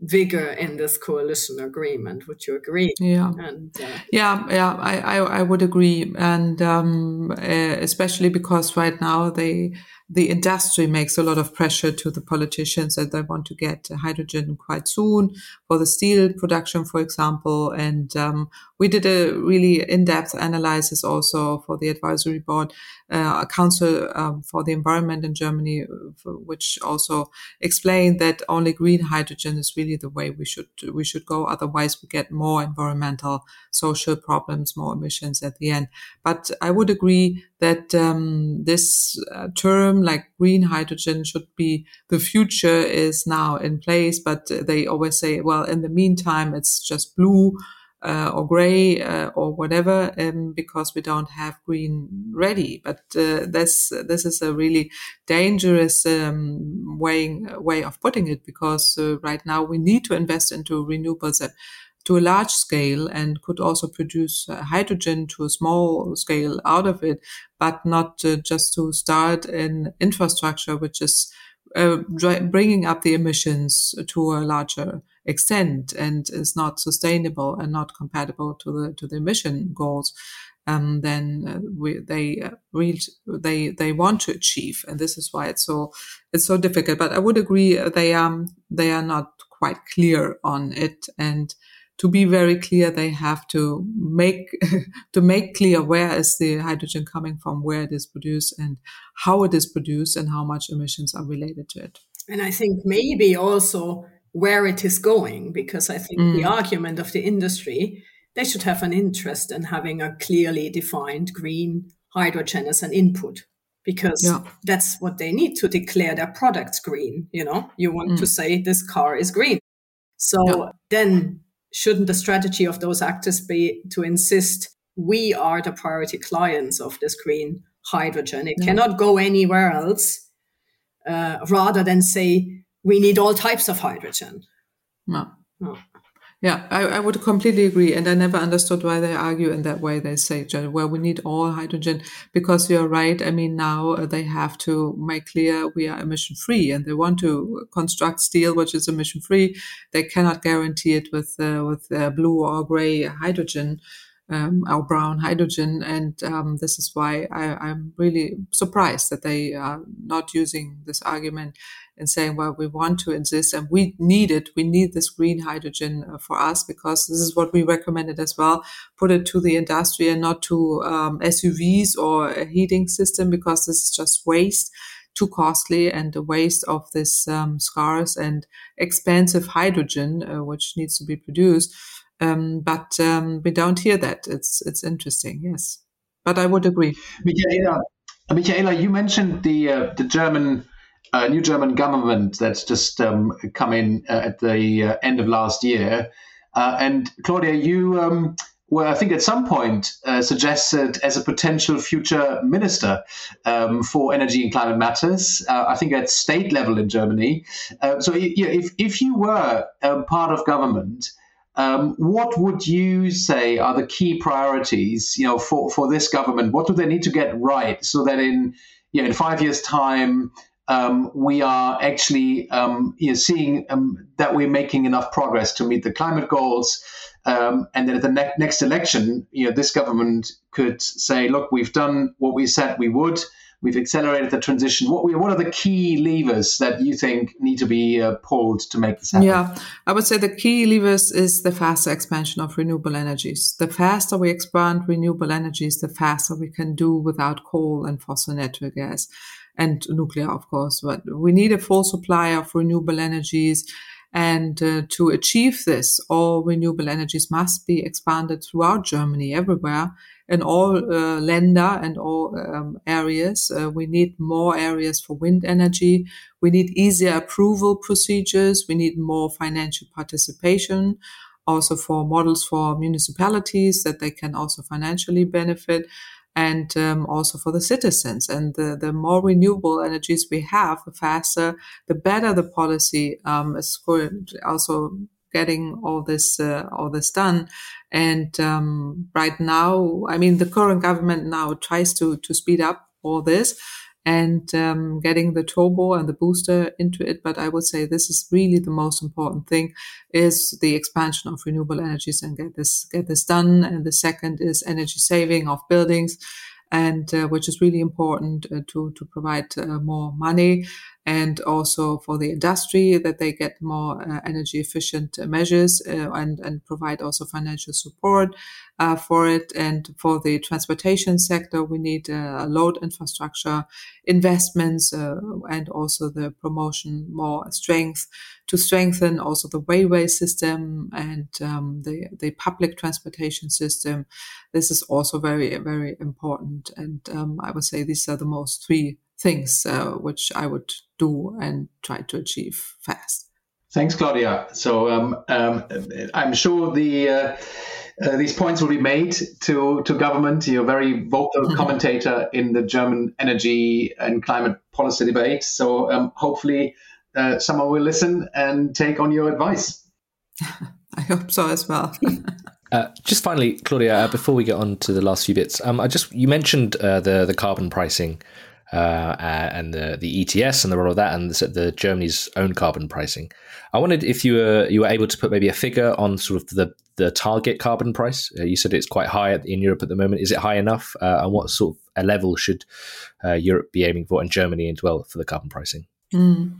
vigor in this coalition agreement. Would you agree? Yeah, and, uh, yeah, yeah. I, I, I would agree, and um, uh, especially because right now they the industry makes a lot of pressure to the politicians that they want to get hydrogen quite soon for the steel production, for example. And um, we did a really in-depth analysis also for the advisory board, uh, a council um, for the environment in Germany, which also explained that only green hydrogen is really the way we should we should go. Otherwise, we get more environmental, social problems, more emissions at the end. But I would agree that um, this uh, term like green hydrogen should be the future is now in place but they always say well in the meantime it's just blue uh, or gray uh, or whatever um, because we don't have green ready. But uh, this this is a really dangerous um, way way of putting it because uh, right now we need to invest into renewables to a large scale and could also produce uh, hydrogen to a small scale out of it, but not uh, just to start an infrastructure which is bringing up the emissions to a larger extent and is not sustainable and not compatible to the to the emission goals. Um, then uh, we, they uh, reach, they they want to achieve, and this is why it's so it's so difficult. But I would agree uh, they um they are not quite clear on it, and to be very clear, they have to make <laughs> to make clear where is the hydrogen coming from, where it is produced, and how it is produced, and how much emissions are related to it. And I think maybe also where it is going, because I think mm. the argument of the industry they should have an interest in having a clearly defined green hydrogen as an input because yeah. that's what they need to declare their products green you know you want mm. to say this car is green so yeah. then shouldn't the strategy of those actors be to insist we are the priority clients of this green hydrogen? It cannot go anywhere else uh, rather than say we need all types of hydrogen. No. no. Yeah, I, I, would completely agree. And I never understood why they argue in that way. They say, well, we need all hydrogen because you're right. I mean, now uh, they have to make clear we are emission free and they want to construct steel, which is emission free. They cannot guarantee it with, uh, with uh, blue or gray hydrogen. Um, or brown hydrogen. And um, this is why I, am really surprised that they are not using this argument and saying, well, we want to insist and we need it. We need this green hydrogen uh, for us because this is what we recommended as well. Put it to the industry and not to um, SUVs or a heating system because this is just waste too costly and a waste of this um, scarce and expensive hydrogen, uh, which needs to be produced. Um, but um, we don't hear that. It's it's interesting, yes. But I would agree. Michaela, Michaela you mentioned the uh, the German uh, new German government that's just um, come in uh, at the uh, end of last year. Uh, and Claudia, you um, were, I think, at some point uh, suggested as a potential future minister um, for energy and climate matters. Uh, I think at state level in Germany. so, if if you were part of government. Um, what would you say are the key priorities, you know, for, for this government? What do they need to get right so that in you know, in five years' time, um, we are actually um, seeing um, that we're making enough progress to meet the climate goals. Um, and then at the ne- next election, you know, this government could say, "Look, we've done what we said we would. We've accelerated the transition. What, what are the key levers that you think need to be uh, pulled to make this happen?" Yeah, I would say the key levers is the faster expansion of renewable energies. The faster we expand renewable energies, the faster we can do without coal and fossil natural gas and nuclear, of course. But we need a full supply of renewable energies. And uh, to achieve this, all renewable energies must be expanded throughout Germany, everywhere, in all uh, Länder and all um, areas. Uh, we need more areas for wind energy. We need easier approval procedures. We need more financial participation, also for models for municipalities that they can also financially benefit and um, also for the citizens. And the, the more renewable energies we have, the faster, the better the policy um, is also getting all this uh, all this done. And um, right now, I mean, the current government now tries to to speed up all this and um, getting the turbo and the booster into it. But I would say this is really the most important thing is the expansion of renewable energies and get this, get this done. And the second is energy saving of buildings and uh, which is really important uh, to to provide uh, more money and also for the industry that they get more uh, energy efficient measures uh, and and provide also financial support uh, for it. And for the transportation sector we need a load infrastructure investments and also the promotion more strength to strengthen also the railway system and um, the the public transportation system. This is also very very important. And um, i would say these are the most three things uh, which I would do and try to achieve fast. Thanks, Claudia. So um, um, I'm sure the uh, uh, these points will be made to to government. You're a very vocal mm-hmm. <laughs> commentator in the German energy and climate policy debate. So um, hopefully, uh, someone will listen and take on your advice. <laughs> I hope so as well. <laughs> Uh, just finally, Claudia, uh, before we get on to the last few bits, um, I just you mentioned uh, the the carbon pricing uh, and the, the ETS and the role of that, and the, the, Germany's own carbon pricing. I wondered if you were you were able to put maybe a figure on sort of the the target carbon price. Uh, you said it's quite high in Europe at the moment. Is it high enough? Uh, and what sort of a level should uh, Europe be aiming for, and Germany as well for the carbon pricing? Mm.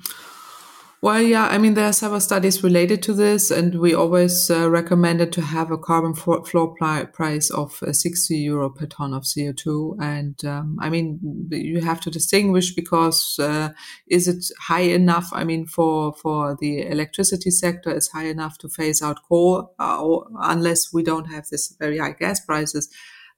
Well, yeah, I mean, there are several studies related to this, and we always uh, recommended to have a carbon floor price of uh, 60 euro per ton of CO2. And um, I mean, you have to distinguish because uh, is it high enough? I mean, for for the electricity sector, it's high enough to phase out coal, uh, unless we don't have this very high gas prices.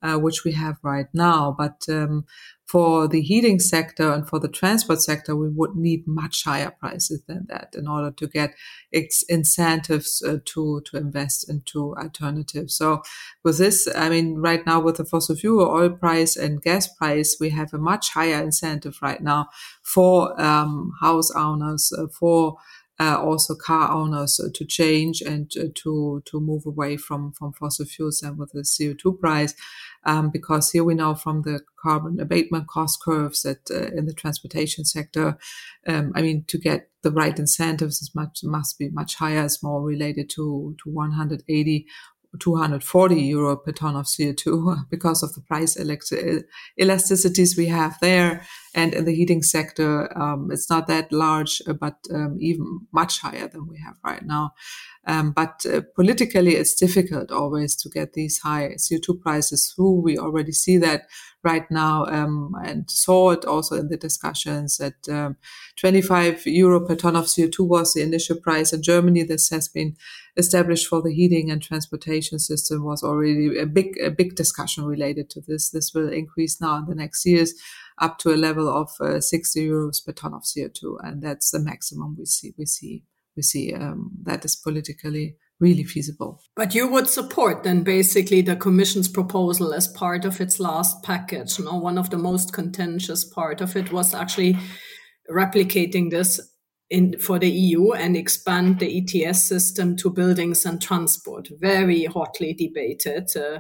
Uh, which we have right now. But um, for the heating sector and for the transport sector, we would need much higher prices than that in order to get ex- incentives uh, to to invest into alternatives. So with this, I mean, right now with the fossil fuel oil price and gas price, we have a much higher incentive right now for um, house owners, uh, for uh, also car owners uh, to change and uh, to to move away from from fossil fuels and with the CO2 price, um, because here we know from the carbon abatement cost curves that uh, in the transportation sector, um, I mean to get the right incentives is much must be much higher. It's more related to to 180 240 euro per ton of CO2 <laughs> because of the price elasticities we have there. And in the heating sector, um, it's not that large, uh, but um, even much higher than we have right now. Um, but uh, politically, it's difficult always to get these high CO2 prices through. We already see that right now um, and saw it also in the discussions that um, 25 euro per ton of CO2 was the initial price in Germany. This has been established for the heating and transportation system was already a big, a big discussion related to this. This will increase now in the next years up to a level of uh, 60 euros per ton of CO2. And that's the maximum we see, we see, we see, um, that is politically really feasible. But you would support then basically the Commission's proposal as part of its last package. You know, one of the most contentious part of it was actually replicating this in for the EU and expand the ETS system to buildings and transport. Very hotly debated. Uh,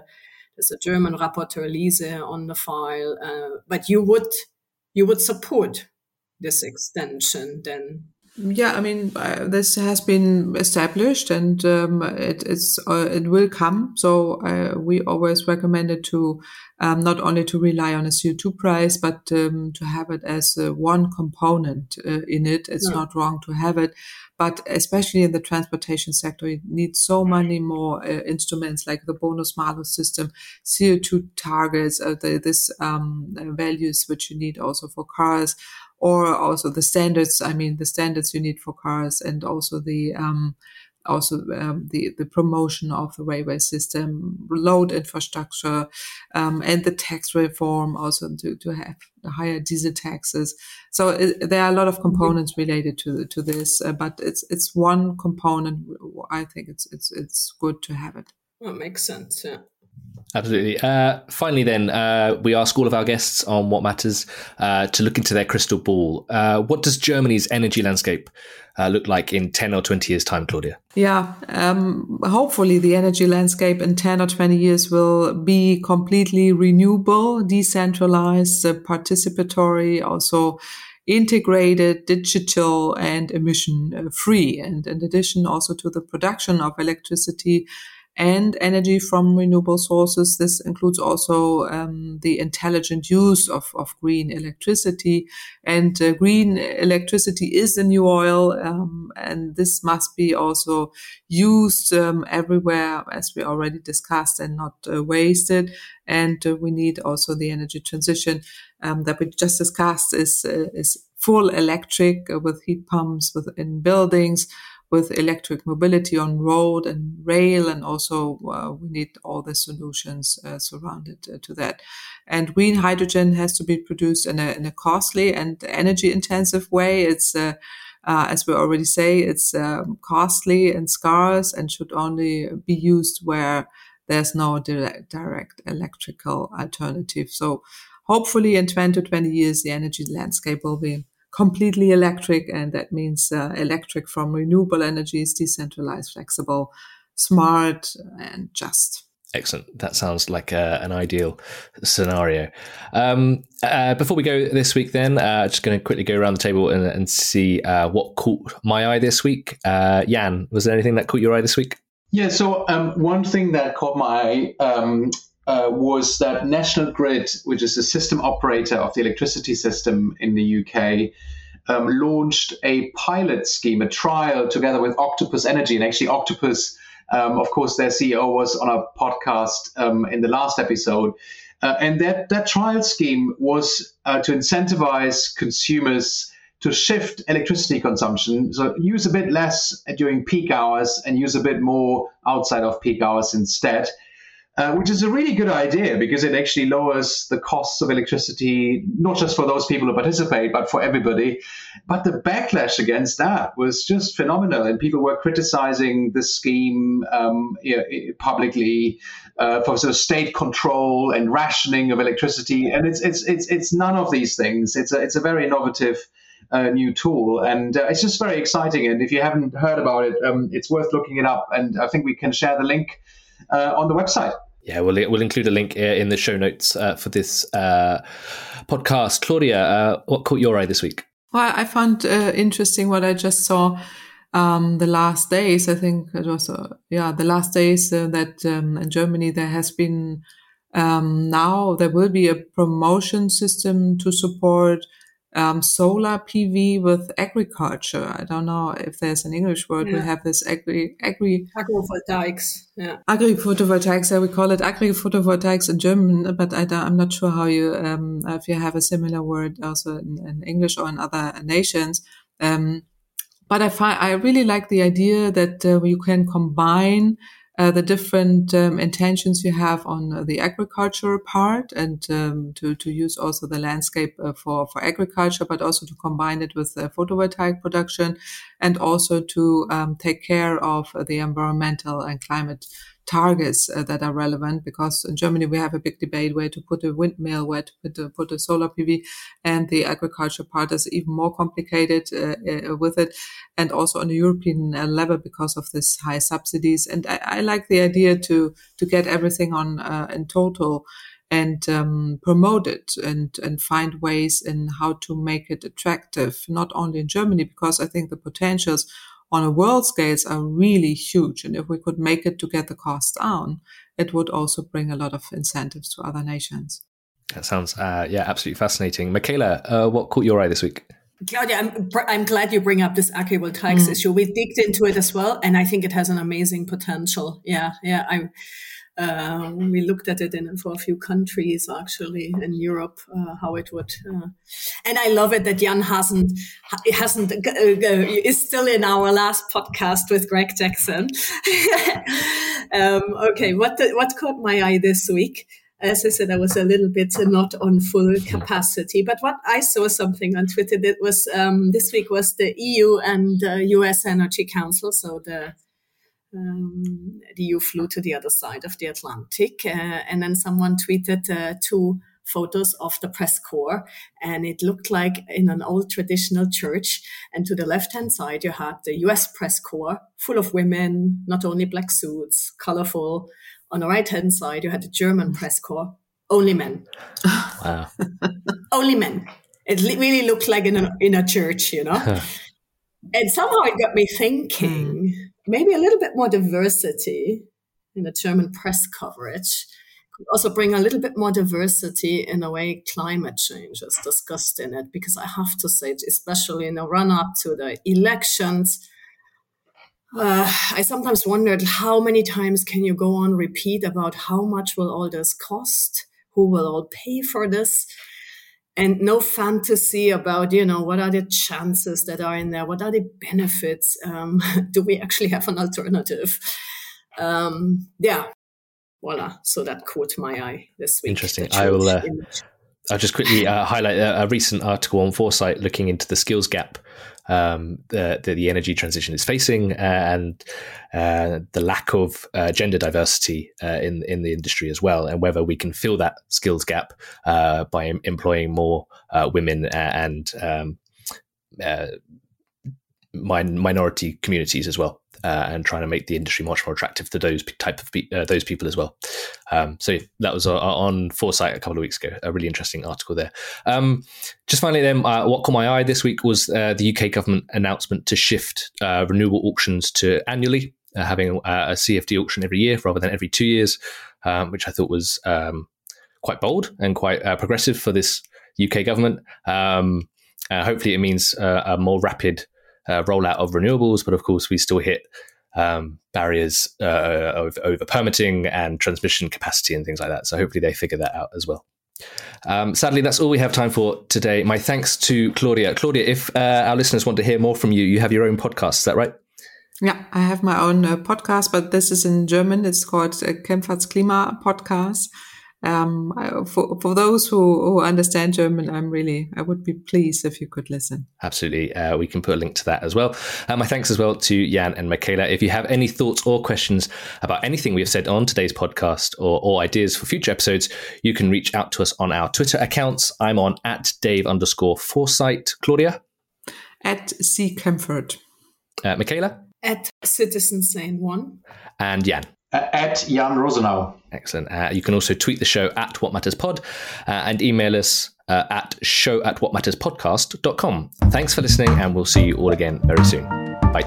there's a German rapporteur Liese on the file, uh, but you would you would support this extension then yeah, I mean, uh, this has been established and um, it, it's uh, it will come. So uh, we always recommend it to um, not only to rely on a CO2 price, but um, to have it as one component uh, in it. It's yeah. not wrong to have it, but especially in the transportation sector, you need so many more uh, instruments like the bonus malus system, CO2 targets, uh, the, this um, values which you need also for cars or also the standards. I mean, the standards you need for cars and also the, um, also um, the the promotion of the railway system, road infrastructure, um, and the tax reform also to, to have higher diesel taxes. So it, there are a lot of components related to to this, uh, but it's it's one component. I think it's it's it's good to have it. That makes sense. Yeah. Absolutely. Uh, finally, then, uh, we ask all of our guests on Watt Matters uh, to look into their crystal ball. Uh, what does Germany's energy landscape uh, look like in 10 or 20 years' time, Claudia? Yeah, um, hopefully, the energy landscape in 10 or 20 years will be completely renewable, decentralized, uh, participatory, also integrated, digital, and emission free. And in addition, also to the production of electricity and energy from renewable sources. This includes also um, the intelligent use of, of green electricity. And uh, green electricity is the new oil, um, and this must be also used um, everywhere, as we already discussed, and not uh, wasted. And uh, we need also the energy transition um, that we just discussed is uh, is full electric uh, with heat pumps within buildings with electric mobility on road and rail, and also uh, we need all the solutions uh, surrounded uh, to that. And green hydrogen has to be produced in a, in a costly and energy intensive way. It's uh, uh, as we already say, it's um, costly and scarce and should only be used where there's no direct, direct electrical alternative. So hopefully in 20 to 20 years, the energy landscape will be completely electric, and that means uh, electric from renewable energies, decentralized, flexible, smart, and just. Excellent. That sounds like uh, an ideal scenario. Um, uh, before we go this week, then, uh, just going to quickly go around the table and, and see uh, what caught my eye this week. Uh, Jan, was there anything that caught your eye this week? Yeah, so um, one thing that caught my eye um, uh, was that National Grid, which is the system operator of the electricity system in the UK, um, launched a pilot scheme, a trial together with Octopus Energy. And actually, Octopus, um, of course, their CEO was on a podcast um, in the last episode. Uh, and that, that trial scheme was uh, to incentivize consumers to shift electricity consumption. So use a bit less during peak hours and use a bit more outside of peak hours instead. Uh, which is a really good idea because it actually lowers the costs of electricity, not just for those people who participate, but for everybody. But the backlash against that was just phenomenal, and people were criticizing the scheme um, publicly uh, for sort of state control and rationing of electricity. And it's it's it's it's none of these things. It's a it's a very innovative. Uh, new tool, and uh, it's just very exciting. And if you haven't heard about it, um, it's worth looking it up. And I think we can share the link on the website. Yeah, we'll, we'll include a link in the show notes uh, for this uh, podcast. Claudia, uh, what caught your eye this week? Well, I found uh, interesting what I just saw um, the last days. I think it was, uh, yeah, the last days uh, that um, in Germany there has been um, now there will be a promotion system to support um, solar PV with agriculture. I don't know if there's an English word. Yeah. We have this agri agri agrivoltaics. Yeah, agri photovoltaics. Yeah, we call it agri photovoltaics in German, but I am not sure how you um, if you have a similar word also in, in English or in other nations. Um, but I find I really like the idea that uh, you can combine uh, the different um, intentions you have on the agriculture part and um, to, to use also the landscape uh, for, for agriculture, but also to combine it with the photovoltaic production and also to um, take care of the environmental and climate targets uh, that are relevant because in Germany we have a big debate where to put a windmill, where to put a, put a solar PV, and the agriculture part is even more complicated uh, uh, with it, and also on the European uh, level because of this high subsidies. And I, I like the idea to to get everything on uh, in total and um, promote it and and find ways in how to make it attractive, not only in Germany because I think the potentials on a world scales are really huge. And if we could make it to get the cost down, it would also bring a lot of incentives to other nations. That sounds, uh, yeah, absolutely fascinating. Michaela, uh, what caught your eye this week? Claudia, I'm, I'm glad you bring up this agrivoltaics mm. issue. We digged into it as well, and I think it has an amazing potential. Yeah, yeah. I uh, we looked at it in for a few countries actually in Europe uh, how it would uh, and I love it that Jan hasn't hasn't uh, is still in our last podcast with Greg Jackson <laughs> um, okay what the, what caught my eye this week as I said, I was a little bit not on full capacity. But what I saw something on Twitter that was um, this week was the EU and uh, US Energy Council. So the um, the EU flew to the other side of the Atlantic, uh, and then someone tweeted uh, two photos of the press corps, and it looked like in an old traditional church. And to the left hand side, you had the US press corps, full of women, not only black suits, colorful. On the right hand side, you had the German press corps, only men. <laughs> Wow. only men. It really looked like in a, in a church, you know. and somehow it got me thinking maybe a little bit more diversity in the German press coverage could also bring a little bit more diversity in a way climate change is discussed in it. Because I have to say, especially in the run up to the elections, uh, I sometimes wondered how many times can you go on repeat about how much will all this cost? Who will all pay for this? And no fantasy about you know what are the chances that are in there? What are the benefits? Um, <laughs> do we actually have an alternative? Um, yeah. Voila. So that caught my eye this week interesting. i will uh, I'll just quickly uh, highlight a, a, recent article on Foresight looking into the skills gap um, that the, the, energy transition is facing uh, and uh, the lack of uh, gender diversity uh, in in the industry as well, and whether we can fill that skills gap uh, by employing more uh, women and um, min- minority communities as well, uh, and trying to make the industry much more attractive to those type of pe- uh, those people as well. Um, so that was uh, on Foresight a couple of weeks ago. A really interesting article there. Um, just finally, then, uh, what caught my eye this week was uh, the UK government announcement to shift uh, renewable auctions to annually. having a, a, CFD auction every year rather than every two years, um, which I thought was um, quite bold and quite progressive for this UK government. Um, hopefully, it means a more rapid uh, rollout of renewables, but of course we still hit um, barriers uh, of, over permitting and transmission capacity and things like that. So hopefully they figure that out as well. Um, sadly, that's all we have time for today. My thanks to Claudia. Claudia, if uh, our listeners want to hear more from you, you have your own podcast. Is that right? Yeah, I have my own uh, podcast, but this is in German. It's called uh, Klima Podcast um, for, for those who, who understand German, I'm really, I would be pleased if you could listen. Absolutely. Uh, we can put a link to that as well. Uh, my thanks as well to Jan and Michaela. If you have any thoughts or questions about anything we have said on today's podcast or, or ideas for future episodes, you can reach out to us on our Twitter accounts. I'm on at Dave underscore Foresight. Claudia? At C. Kemfert. Uh, Michaela? At Citizen Sane One. And Jan? At Jan Rosenow. Excellent. Uh, you can also tweet the show at Watt Matters Pod uh, and email us uh, at show at wattmatterspodcast.com. Thanks for listening, and we'll see you all again very soon. Bye.